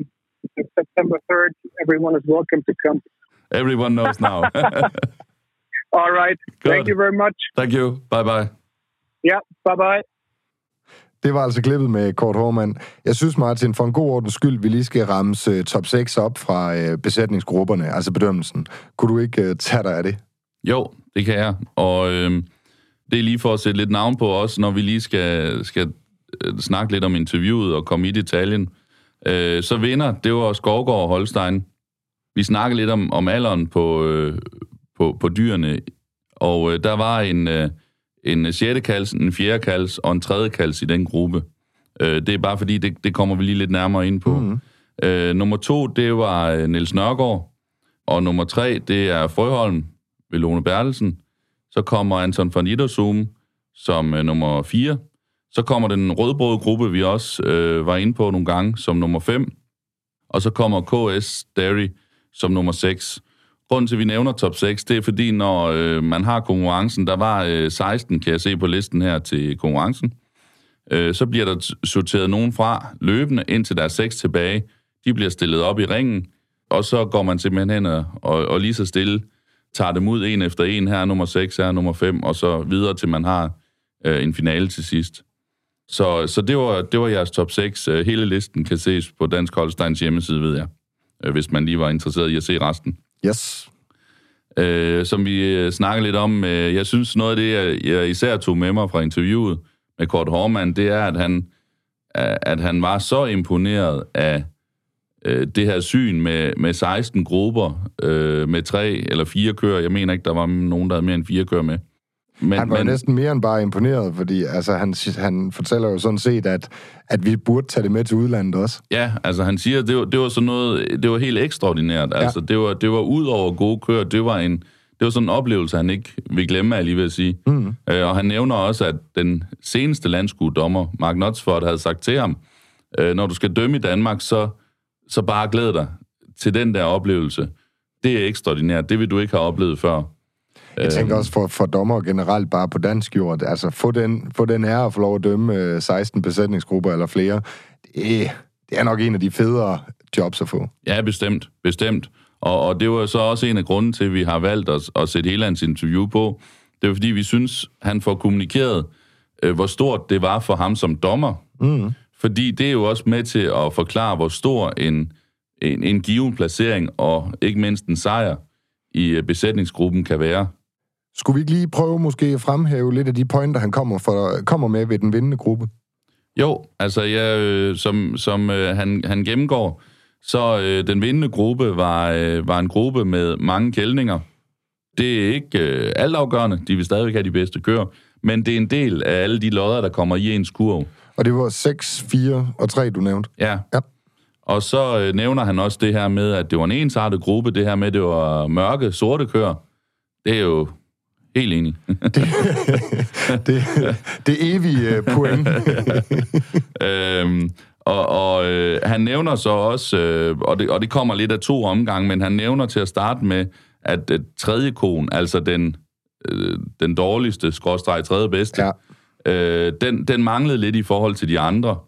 September 3rd. Everyone is welcome to come. Everyone knows now. All right. Good. Thank you very much. Thank you. Bye bye. Yeah. Bye bye. Det var altså klippet med Kort Hormand. Jeg synes, Martin, for en god ordens skyld, vi lige skal ramse øh, top 6 op fra øh, besætningsgrupperne, altså bedømmelsen. Kunne du ikke øh, tage dig af det? Jo, det kan jeg. Og øh, det er lige for at sætte lidt navn på os, når vi lige skal, skal øh, snakke lidt om interviewet og komme i detaljen. Øh, så vinder, det var Skovgaard og Holstein. Vi snakker lidt om, om alderen på, øh, på, på dyrene, og øh, der var en, øh, en sjette kals, en fjerde kals og en tredje kals i den gruppe. Øh, det er bare fordi, det, det kommer vi lige lidt nærmere ind på. Mm. Øh, nummer to, det var øh, Niels Nørgaard, og nummer tre, det er Frøholm ved Lone Bertelsen. Så kommer Anton von Iddersum som øh, nummer 4. Så kommer den rødbrøde gruppe, vi også øh, var inde på nogle gange, som nummer 5. Og så kommer KS Dairy som nummer 6. Grunden til, at vi nævner top 6, det er fordi, når øh, man har konkurrencen, der var øh, 16, kan jeg se på listen her til konkurrencen, øh, så bliver der sorteret nogen fra løbende, indtil der er 6 tilbage. De bliver stillet op i ringen, og så går man simpelthen hen og, og, og lige så stille tager dem ud en efter en. Her er nummer 6, her er nummer 5, og så videre til man har øh, en finale til sidst. Så, så det, var, det var jeres top 6. Øh, Hele listen kan ses på Dansk Holsteins hjemmeside, ved jeg. Øh, Hvis man lige var interesseret i at se resten. Yes. Øh, som vi øh, snakker lidt om. Øh, jeg synes, noget af det, jeg, jeg især tog med mig fra interviewet med Kort Hormann, det er, at han, at han var så imponeret af øh, det her syn med, med 16 grupper, øh, med tre eller fire kører. Jeg mener ikke, der var nogen, der havde mere end fire kører med. Men, Han var men... næsten mere end bare imponeret, fordi altså, han, han fortæller jo sådan set, at, at vi burde tage det med til udlandet også. Ja, altså han siger, det var, det var sådan noget, det var helt ekstraordinært. Ja. Altså det var, det var ud over gode kører, det var en, det var sådan en oplevelse, han ikke vil glemme, jeg lige ved at sige. Mm. Øh, og han nævner også, at den seneste landskuedommer, Mark Notsford, havde sagt til ham, øh, når du skal dømme i Danmark, så, så bare glæd dig til den der oplevelse. Det er ekstraordinært, det vil du ikke have oplevet før. Jeg tænker også for, for dommer generelt bare på dansk jord, altså få den, få den ære at få lov at dømme øh, 16 besætningsgrupper eller flere, det, det er nok en af de federe jobs at få. Ja, bestemt. Bestemt. Og, og det var så også en af grunden til, at vi har valgt at, at sætte hele hans interview på. Det var fordi, vi synes, han får kommunikeret, øh, hvor stort det var for ham som dommer. Mm. Fordi det er jo også med til at forklare, hvor stor en, en, en given placering og ikke mindst en sejr i øh, besætningsgruppen kan være. Skulle vi ikke lige prøve måske at fremhæve lidt af de pointer, han kommer, for, kommer med ved den vindende gruppe? Jo, altså ja, øh, som, som øh, han, han gennemgår, så øh, den vindende gruppe var, øh, var en gruppe med mange kældninger. Det er ikke øh, altafgørende, de vil stadigvæk have de bedste kører, men det er en del af alle de lodder, der kommer i ens kurv. Og det var 6, 4 og 3, du nævnte? Ja. Ja. Og så øh, nævner han også det her med, at det var en ensartet gruppe, det her med, at det var mørke, sorte kører. Det er jo helt enig. Det, det evige øh, point. øhm, og og øh, han nævner så også, øh, og, det, og det kommer lidt af to omgange, men han nævner til at starte med, at øh, tredje kon, altså den, øh, den dårligste, skråstreg tredje bedste, Ja øh, den, den manglede lidt i forhold til de andre,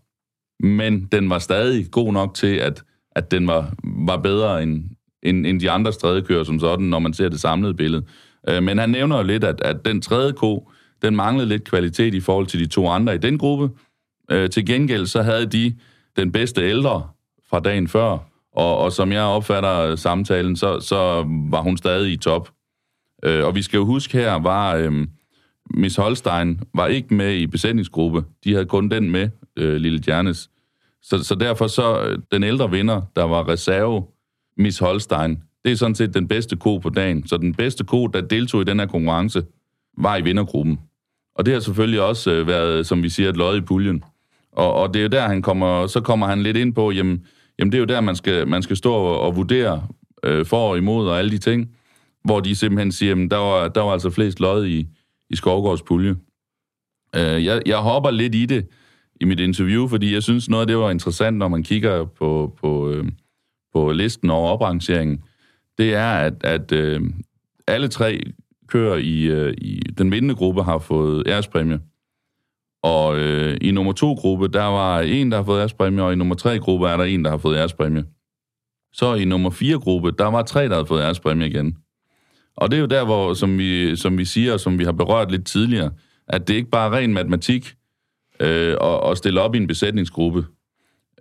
men den var stadig god nok til, at, at den var, var bedre end, end, end de andre strædekører som sådan, når man ser det samlede billede. Øh, men han nævner jo lidt, at, at den tredje ko, den manglede lidt kvalitet i forhold til de to andre i den gruppe. Øh, til gengæld så havde de den bedste ældre fra dagen før, og, og som jeg opfatter samtalen, så, så var hun stadig i top. Øh, og vi skal jo huske her, var øh, Miss Holstein var ikke med i besætningsgruppe. De havde kun den med, øh, Lille Jernes. Så, så derfor så, øh, den ældre vinder, der var reserve, Miss Holstein, det er sådan set den bedste ko på dagen. Så den bedste ko, der deltog i den her konkurrence, var i vindergruppen. Og det har selvfølgelig også øh, været, som vi siger, et lod i puljen. Og, og det er jo der, han kommer, så kommer han lidt ind på, jamen, jamen det er jo der, man skal, man skal stå og, og vurdere øh, for og imod og alle de ting, hvor de simpelthen siger, jamen der var, der var altså flest lod i, i Skovgårds pulje. Øh, jeg, jeg hopper lidt i det i mit interview, fordi jeg synes noget af det var interessant, når man kigger på, på, øh, på listen over oprangeringen, det er, at, at øh, alle tre kører i, øh, i den vindende gruppe har fået ærespræmie. Og øh, i nummer to gruppe, der var en, der har fået ærespræmie, og i nummer tre gruppe er der en, der har fået ærespræmie. Så i nummer fire gruppe, der var tre, der havde fået ærespræmie igen. Og det er jo der, hvor, som vi, som vi siger, og som vi har berørt lidt tidligere, at det ikke bare er ren matematik øh, at, at stille op i en besætningsgruppe.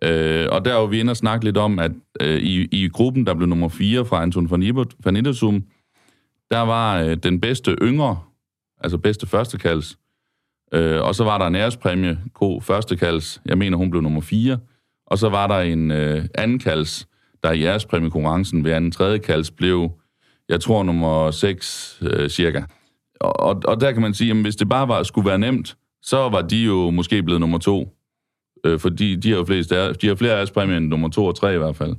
Øh, og der er vi inde og snakke lidt om, at øh, i, i gruppen, der blev nummer 4 fra Anton van Ibert- der var øh, den bedste yngre, altså bedste førstekalds, øh, og så var der en ærespræmie, ko førstekalds, jeg mener, hun blev nummer 4, og så var der en øh, andenkalds, der i ærespræmiekonkurrencen ved anden tredje kals blev, jeg tror, nummer 6 øh, cirka. Og, og, og der kan man sige, at hvis det bare var, skulle være nemt, så var de jo måske blevet nummer to. Øh, fordi de har jo flest, ære- de har flere ærespræmier end nummer to og tre i hvert fald.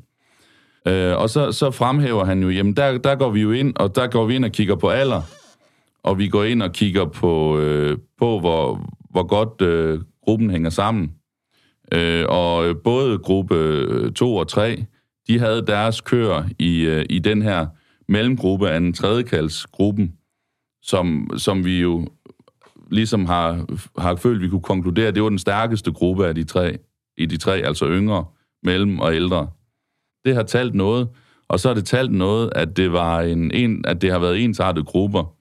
Øh, og så, så fremhæver han jo, jamen der, der går vi jo ind, og der går vi ind og kigger på alder, og vi går ind og kigger på, øh, på hvor, hvor godt øh, gruppen hænger sammen. Øh, og både gruppe øh, 2 og 3, de havde deres kør i, øh, i den her mellemgruppe af en tredjekaldsgruppen, som, som vi jo ligesom har, har følt, vi kunne konkludere, det var den stærkeste gruppe af de tre, i de tre, altså yngre, mellem og ældre. Det har talt noget, og så har det talt noget, at det, var en, en, at det har været ensartede grupper.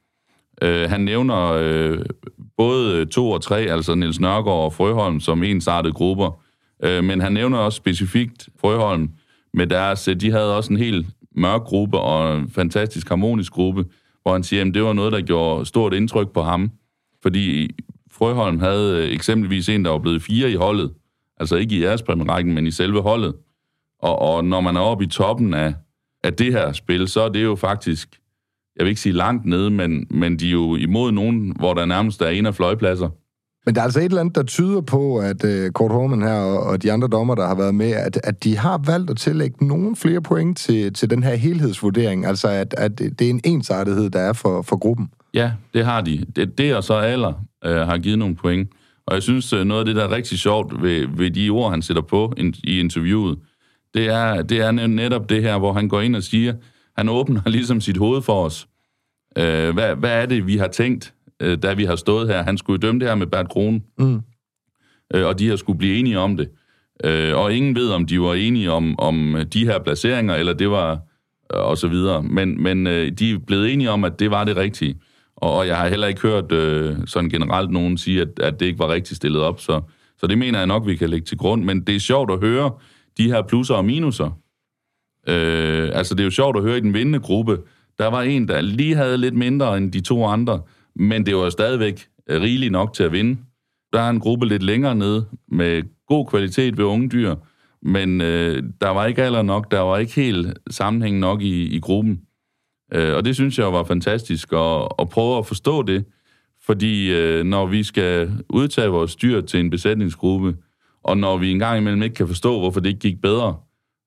Øh, han nævner øh, både to og tre, altså Nils Nørgaard og Frøholm, som ensartede grupper. Øh, men han nævner også specifikt Frøholm med deres, de havde også en helt mørk gruppe og en fantastisk harmonisk gruppe, hvor han siger, at det var noget, der gjorde stort indtryk på ham. Fordi Frøholm havde øh, eksempelvis en, der var blevet fire i holdet. Altså ikke i rækken, men i selve holdet. Og, og når man er oppe i toppen af, af det her spil, så er det jo faktisk, jeg vil ikke sige langt nede, men, men de er jo imod nogen, hvor der nærmest er en af fløjpladser. Men der er altså et eller andet, der tyder på, at uh, Kurt Horman her og, og de andre dommer, der har været med, at, at de har valgt at tillægge nogle flere point til, til den her helhedsvurdering. Altså, at, at det er en ensartethed, der er for, for gruppen. Ja, det har de. Det, det og så alder øh, har givet nogle point. Og jeg synes, øh, noget af det, der er rigtig sjovt ved, ved de ord, han sætter på in, i interviewet, det er, det er netop det her, hvor han går ind og siger, han åbner ligesom sit hoved for os. Øh, hvad, hvad er det, vi har tænkt, øh, da vi har stået her? Han skulle dømme det her med Bert Krone, Mm. øh, og de har skulle blive enige om det. Øh, og ingen ved, om de var enige om, om de her placeringer, eller det var, øh, og så videre. Men, men øh, de er blevet enige om, at det var det rigtige. Og, og jeg har heller ikke hørt øh, sådan generelt nogen sige, at, at det ikke var rigtigt stillet op. Så, så det mener jeg nok, vi kan lægge til grund. Men det er sjovt at høre de her plusser og minuser. Øh, altså, det er jo sjovt at høre i den vindende gruppe, Der var en, der lige havde lidt mindre end de to andre, men det var stadigvæk øh, rigeligt nok til at vinde. Der er en gruppe lidt længere nede med god kvalitet ved unge dyr, men øh, der var ikke alder nok, der var ikke helt sammenhæng nok i, i gruppen. Øh, og det synes jeg var fantastisk at, at prøve at forstå det, fordi øh, når vi skal udtage vores dyr til en besætningsgruppe, og når vi engang imellem ikke kan forstå, hvorfor det ikke gik bedre,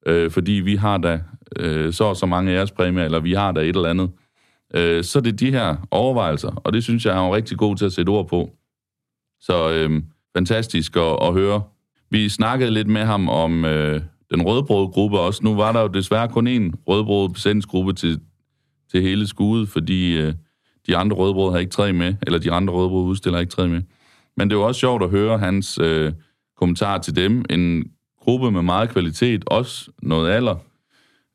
øh, fordi vi har da øh, så og så mange ærespræmier, eller vi har da et eller andet, øh, så er det de her overvejelser, og det synes jeg er jo rigtig god til at sætte ord på. Så øh, fantastisk at, at høre. Vi snakkede lidt med ham om øh, den rødbrødgruppe også. Nu var der jo desværre kun én rødbrød besætningsgruppe til, til hele skudet, fordi øh, de andre rødbrød har ikke tre med, eller de andre rødbrød udstiller ikke tre med. Men det var også sjovt at høre hans øh, kommentar til dem. En gruppe med meget kvalitet, også noget alder,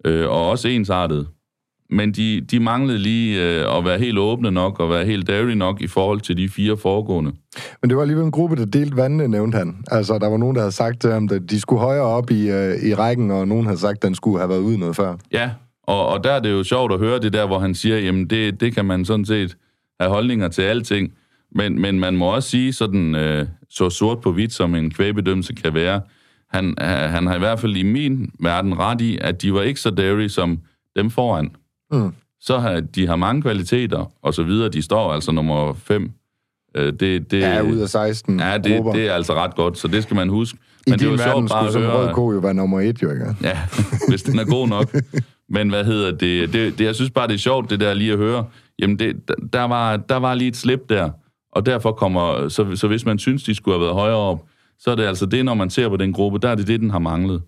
øh, og også ensartet. Men de, de manglede lige øh, at være helt åbne nok, og være helt dairy nok i forhold til de fire foregående. Men det var alligevel en gruppe, der delte vandene, nævnte han. Altså, der var nogen, der havde sagt til ham, at de skulle højere op i, øh, i rækken, og nogen havde sagt, at den skulle have været ude noget før. Ja, og, og der er det jo sjovt at høre det der, hvor han siger, jamen det, det kan man sådan set have holdninger til alting, men, men man må også sige sådan øh, så sort på hvidt, som en kvægbedømmelse kan være. Han, han har i hvert fald i min verden ret i, at de var ikke så dairy som dem foran. Mm. Så har de har mange kvaliteter, og så videre. De står altså nummer 5. Øh, det, det, ja, ud af 16 Ja, det, det er altså ret godt, så det skal man huske. I Men det var sjovt bare skulle høre... rød ko jo være nummer 1, jo ikke? Ja, hvis den er god nok. Men hvad hedder det? det, det jeg synes bare, det er sjovt, det der lige at høre. Jamen, det, der, var, der var lige et slip der, og derfor kommer... Så, så hvis man synes, de skulle have været højere op, så er det altså det, når man ser på den gruppe, der er det det, den har manglet.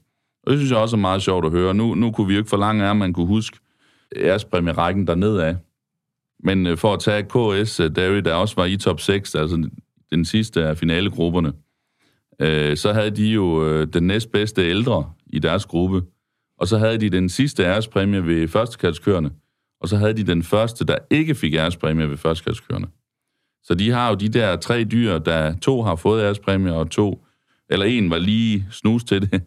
Og det synes jeg også er meget sjovt at høre. Nu, nu kunne vi jo ikke forlange at man kunne huske rækken dernede af. Men øh, for at tage KS, øh, David, der også var i top 6, altså den sidste af finalegrupperne, øh, så havde de jo øh, den næstbedste ældre i deres gruppe, og så havde de den sidste ærespræmie ved førstekatskørende, og så havde de den første, der ikke fik ærespræmie ved førstekatskørende. Så de har jo de der tre dyr, der to har fået ærespræmie, og to, eller en var lige snus til det.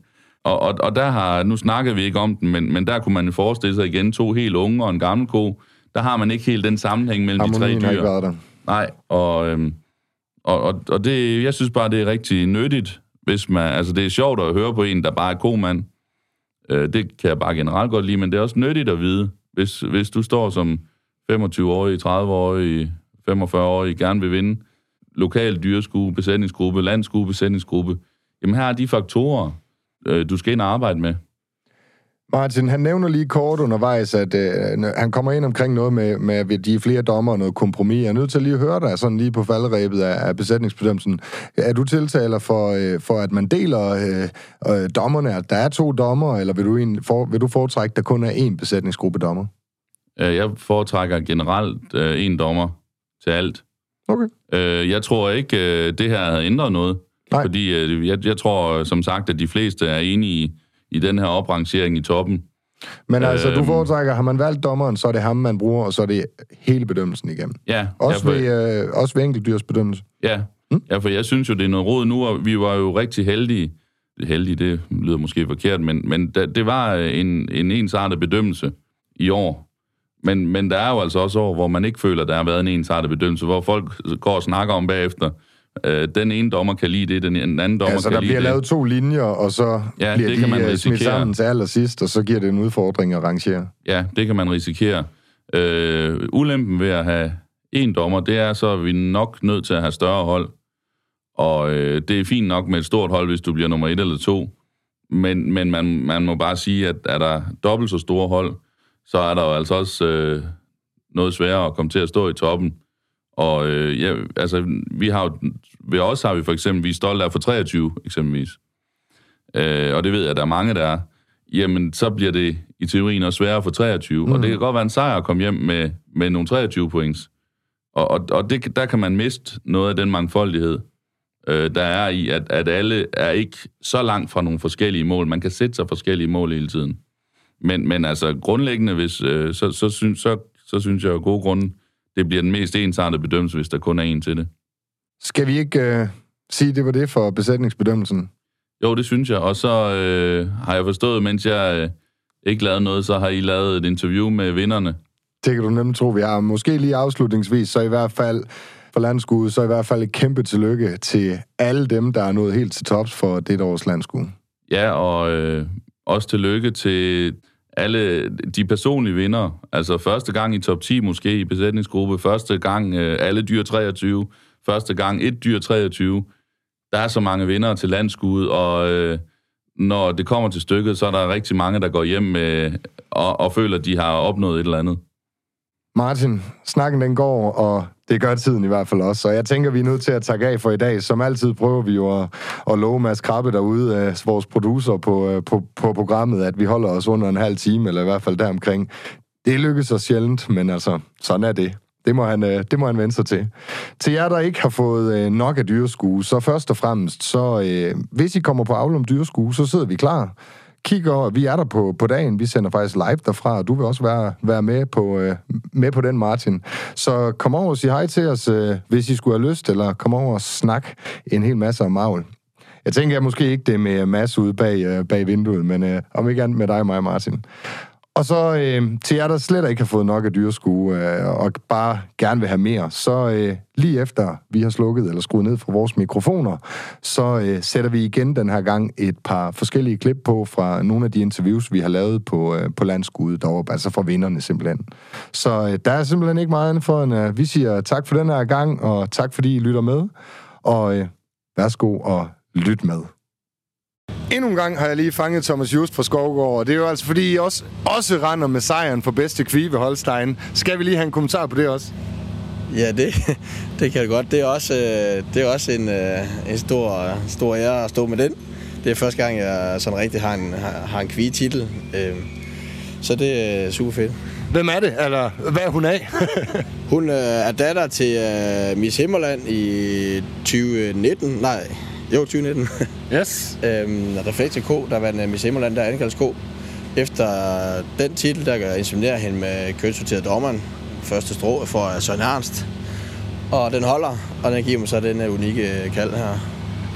Og, og, og der har, nu snakker vi ikke om den, men, men der kunne man forestille sig igen to helt unge og en gammel ko. Der har man ikke helt den sammenhæng mellem Harmonien de tre dyr. Ikke der. Nej, og, øhm, og, og, og det, jeg synes bare, det er rigtig nyttigt, hvis man, altså det er sjovt at høre på en, der bare er komand. Øh, det kan jeg bare generelt godt lide, men det er også nyttigt at vide, hvis, hvis du står som 25-årig, 30-årig, 45-årig, gerne vil vinde lokal dyreskue, besætningsgruppe, landskue, besætningsgruppe, jamen her er de faktorer, øh, du skal ind og arbejde med. Martin, han nævner lige kort undervejs, at øh, han kommer ind omkring noget med, med de flere dommer og noget kompromis. Jeg er nødt til lige at høre dig sådan lige på faldrebet af, af besætningsbedømmelsen. Er du tiltaler for, øh, for at man deler øh, øh, dommerne, at der er to dommer, eller vil du, en, for, vil du foretrække, at der kun er én besætningsgruppe dommer? Øh, jeg foretrækker generelt øh, en dommer til alt. Okay. Øh, jeg tror ikke, øh, det her havde ændret noget. Nej. Fordi øh, jeg, jeg tror, som sagt, at de fleste er enige i, i den her oprangering i toppen. Men altså, øhm, du foretrækker, har man valgt dommeren, så er det ham, man bruger, og så er det hele bedømmelsen igennem. Ja. Også, ja, for, ved, øh, også ved enkeltdyrs bedømmelse. Ja. Hmm? ja, for jeg synes jo, det er noget råd nu, og vi var jo rigtig heldige. Heldige, det lyder måske forkert, men, men da, det var en, en ensartet bedømmelse i år. Men, men der er jo altså også år, hvor man ikke føler, der har været en ensartet bedømmelse, hvor folk går og snakker om bagefter, øh, den ene dommer kan lide det, den anden dommer altså, kan lide det. der bliver lavet to linjer, og så ja, bliver det de kan man øh, smidt sammen til allersidst, og så giver det en udfordring at rangere. Ja, det kan man risikere. Øh, ulempen ved at have en dommer, det er så, at vi er nok nødt til at have større hold. Og øh, det er fint nok med et stort hold, hvis du bliver nummer et eller to. Men, men man, man må bare sige, at er der dobbelt så store hold, så er der jo altså også øh, noget sværere at komme til at stå i toppen. Og øh, ja, altså, vi har jo, ved os har vi for eksempel, vi er stolte af for 23 eksempelvis. Øh, og det ved jeg, at der er mange, der er. Jamen, så bliver det i teorien også sværere for 23. Mm. Og det kan godt være en sejr at komme hjem med, med nogle 23 points. Og, og, og det, der kan man miste noget af den mangfoldighed, øh, der er i, at, at alle er ikke så langt fra nogle forskellige mål. Man kan sætte sig forskellige mål hele tiden. Men, men altså grundlæggende, hvis, øh, så, så, synes, så, så synes jeg af gode grunde, det bliver den mest ensartede bedømmelse, hvis der kun er en til det. Skal vi ikke øh, sige, det var det for besætningsbedømmelsen? Jo, det synes jeg. Og så øh, har jeg forstået, mens jeg øh, ikke lavede noget, så har I lavet et interview med vinderne. Det kan du nemt tro, vi har. Måske lige afslutningsvis, så i hvert fald for landskud, så i hvert fald et kæmpe tillykke til alle dem, der er nået helt til tops for det års landskud. Ja, og øh, også tillykke til alle de personlige vinder. Altså første gang i top 10 måske i besætningsgruppe, første gang øh, alle dyr 23, første gang et dyr 23. Der er så mange vinder til landskud, og øh, når det kommer til stykket, så er der rigtig mange, der går hjem med, og, og føler, at de har opnået et eller andet. Martin, snakken den går, og det gør tiden i hvert fald også. Og jeg tænker, vi er nødt til at takke af for i dag. Som altid prøver vi jo at, at love Mads Krabbe derude, af vores producer på, øh, på, på programmet, at vi holder os under en halv time, eller i hvert fald deromkring. Det lykkes os sjældent, men altså, sådan er det. Det må, han, øh, det må han vende sig til. Til jer, der ikke har fået nok af dyreskue, så først og fremmest, så øh, hvis I kommer på Avlum Dyreskue, så sidder vi klar kigger, vi er der på, på dagen, vi sender faktisk live derfra, og du vil også være, være med, på, øh, med på den, Martin. Så kom over og sig hej til os, øh, hvis I skulle have lyst, eller kom over og snak en hel masse om magl. Jeg tænker jeg måske ikke det med masse ude bag, øh, bag vinduet, men øh, om ikke andet med dig og mig, Martin. Og så øh, til jer, der slet ikke har fået nok af dyreskue, øh, og bare gerne vil have mere, så øh, lige efter vi har slukket eller skruet ned fra vores mikrofoner, så øh, sætter vi igen den her gang et par forskellige klip på fra nogle af de interviews, vi har lavet på, øh, på landskuddet deroppe, altså fra vinderne simpelthen. Så øh, der er simpelthen ikke meget andet for, end øh, vi siger tak for den her gang, og tak fordi I lytter med, og øh, værsgo og lyt med. Endnu en gang har jeg lige fanget Thomas Just fra Skovgård, og det er jo altså fordi I også, også render med sejren for bedste kvive Holstein. Skal vi lige have en kommentar på det også? Ja, det, det kan jeg godt. Det er også, øh, det er også en, øh, en stor, stor ære at stå med den. Det er første gang, jeg sådan rigtig har en, har en kvige-titel. Øh, så det er super fedt. Hvem er det, eller hvad er hun af? hun er datter til Miss Himmerland i 2019. Nej, jo, 2019. Yes. øhm, Reflektor K, der vandt Miss Himmerland, der er K. Efter den titel, der kan inseminere hende med kønssorteret dommeren. Første strå for Søren Ernst. Og den holder, og den giver mig så den unikke kald her.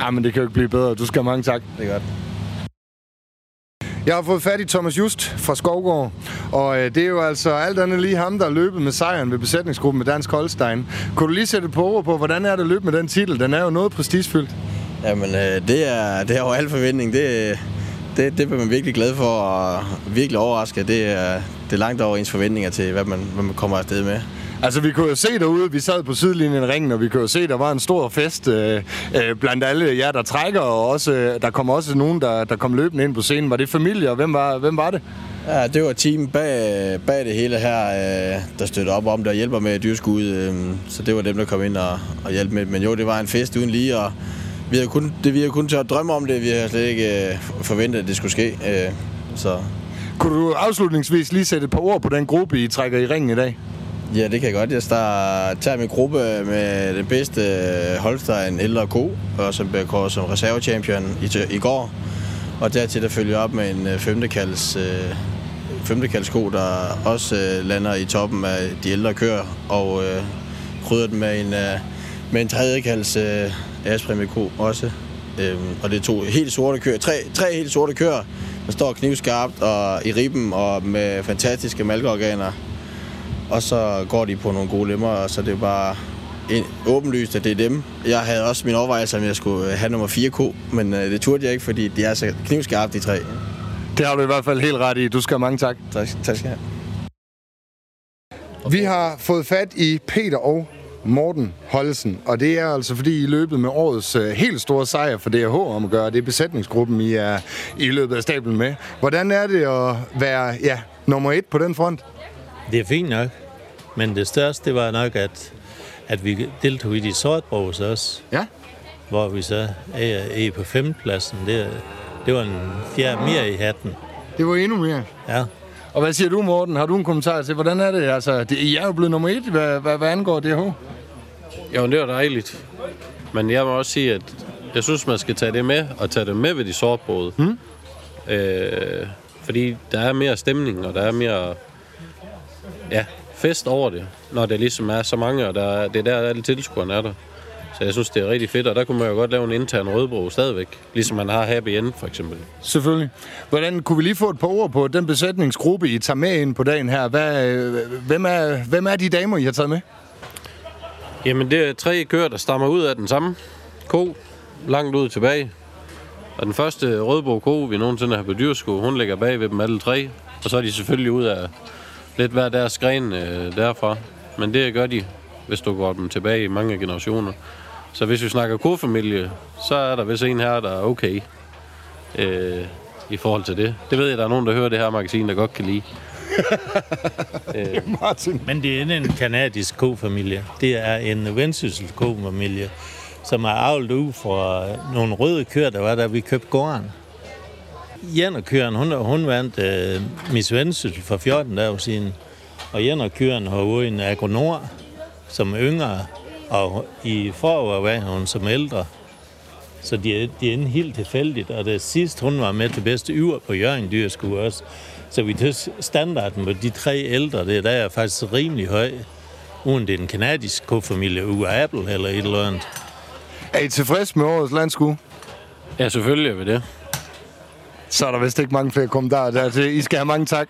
Ja, men det kan jo ikke blive bedre. Du skal have mange tak. Det er godt. Jeg har fået fat i Thomas Just fra Skovgård, og øh, det er jo altså alt andet lige ham, der løbet med sejren ved besætningsgruppen med Dansk Holstein. Kunne du lige sætte på ord på, hvordan er det at løbe med den titel? Den er jo noget prestigefyldt. Jamen, øh, det, er, det er jo al forventning. Det, det, det bliver man virkelig glad for, og virkelig overrasket. Det er, det er langt over ens forventninger til, hvad man, hvad man kommer afsted med. Altså, vi kunne jo se derude, vi sad på sidelinjen ringen, og vi kunne jo se, der var en stor fest øh, øh, blandt alle jer, der trækker, og også, øh, der kom også nogen, der, der kom løbende ind på scenen. Var det familie, og hvem var, hvem var det? Ja, det var team bag, bag det hele her, øh, der støtter op om, der hjælper med dyrskud. Øh, så det var dem, der kom ind og, og hjalp med. Men jo, det var en fest uden lige, og vi har kun, det, vi har kun tørt drømme om det. Vi har slet ikke øh, forventet, at det skulle ske. Øh, så. Kunne du afslutningsvis lige sætte et par ord på den gruppe, I trækker i ringen i dag? Ja, det kan jeg godt. Jeg starter, tager min gruppe med den bedste øh, Holstein ældre ko, og som blev kåret som reservechampion i, i går. Og dertil der følger op med en øh, femtekalds, øh, femtekalds ko, der også øh, lander i toppen af de ældre køer, og øh, krydder den med en, øh, med en tredjekalds øh, Asprim Ko også. Øhm, og det er to helt sorte køer. Tre, tre helt sorte køer, der står knivskarpt og i ribben og med fantastiske malkeorganer. Og så går de på nogle gode lemmer, og så det er bare en, åbenlyst, at det er dem. Jeg havde også min overvejelse, om jeg skulle have nummer 4 ko, men øh, det turde jeg ikke, fordi de er så knivskarpt, de tre. Det har du i hvert fald helt ret i. Du skal have mange tak. Tak, tak skal jeg Vi har fået fat i Peter og Morten Holsen. Og det er altså, fordi I løbet med årets uh, helt store sejr for DH om at gøre. Det er besætningsgruppen, I er i løbet af stablen med. Hvordan er det at være ja, nummer et på den front? Det er fint nok. Men det største, det var nok, at, at vi deltog i de sortbrogs også. Ja. Hvor vi så er, er på femtepladsen. Det, det var en fjerde mere i hatten. Det var endnu mere? Ja. Og hvad siger du, Morten? Har du en kommentar til, hvordan er det? Altså, det, I er jo blevet nummer et, hvad, hvad, hvad angår DH. Jo, det var dejligt. Men jeg må også sige, at jeg synes, man skal tage det med, og tage det med ved de sortbrøde. Hmm? Øh, fordi der er mere stemning, og der er mere ja, fest over det, når det ligesom er så mange, og der, det er der, alle tilskuerne er der. Så jeg synes, det er rigtig fedt, og der kunne man jo godt lave en intern rødbro stadigvæk. Ligesom man har Happy End, for eksempel. Selvfølgelig. Hvordan kunne vi lige få et par ord på den besætningsgruppe, I tager med ind på dagen her? Hvad, øh, hvem, er, hvem er de damer, I har taget med? Jamen, det er tre køer, der stammer ud af den samme ko, langt ud tilbage. Og den første rødbro ko, vi nogensinde har på dyrsko, hun ligger bag ved dem alle tre. Og så er de selvfølgelig ud af lidt hver deres gren øh, derfra. Men det gør de, hvis du går dem tilbage i mange generationer. Så hvis vi snakker kofamilie, så er der vist en her, der er okay øh, i forhold til det. Det ved jeg, der er nogen, der hører det her magasin, der godt kan lide. Martin. Men det er en kanadisk kofamilie. Det er en vendsyssel kofamilie, som er avlet ud fra nogle røde køer, der var der, vi købte gården. En af køerne, hun, hun vandt uh, Miss Vendsyssel for 14 dage siden. Og en af køerne har ude en agronor, som yngre, og i forår var hun som ældre. Så de er, de er helt tilfældigt, og det sidste, hun var med til bedste yver på Jørgen Dyrskue også. Så vi tager standarden med de tre ældre, det er der er faktisk rimelig høj. Uden det er en kanadisk kofamilie, uge Apple eller et eller andet. Er I tilfreds med årets landskue? Ja, selvfølgelig er vi det. Så er der vist ikke mange flere kommentarer dertil. I skal have mange tak.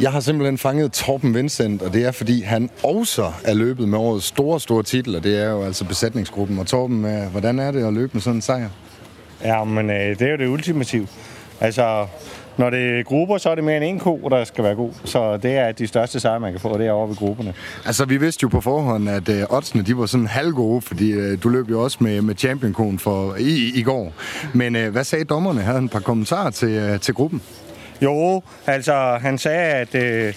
Jeg har simpelthen fanget Torben Vincent, og det er, fordi han også er løbet med årets store, store titel, og det er jo altså besætningsgruppen. Og Torben, øh, hvordan er det at løbe med sådan en sejr? Ja, men øh, det er jo det ultimative. Altså, når det er grupper, så er det mere end en ko, der skal være god. Så det er de største sejre, man kan få, det er over ved grupperne. Altså, vi vidste jo på forhånd, at øh, oddsene, de var sådan halvgode, fordi øh, du løb jo også med, med champion for i, i går. Men øh, hvad sagde dommerne? Havde han et par kommentarer til, øh, til gruppen? Jo, altså, han sagde, at øh,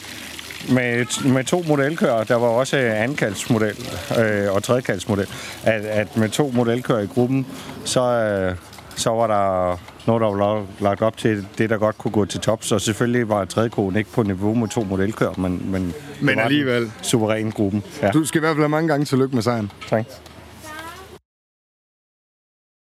med, med to modelkører, der var også andenkaldsmodel øh, og tredjekaldsmodel, at, at med to modelkører i gruppen, så, øh, så var der noget, der var lagt op til det, der godt kunne gå til top. Så selvfølgelig var tredjekoden ikke på niveau med to modelkører, men, men, Men alligevel. suveræn gruppen. Ja. Du skal i hvert fald have mange gange tillykke med sejren. Tak.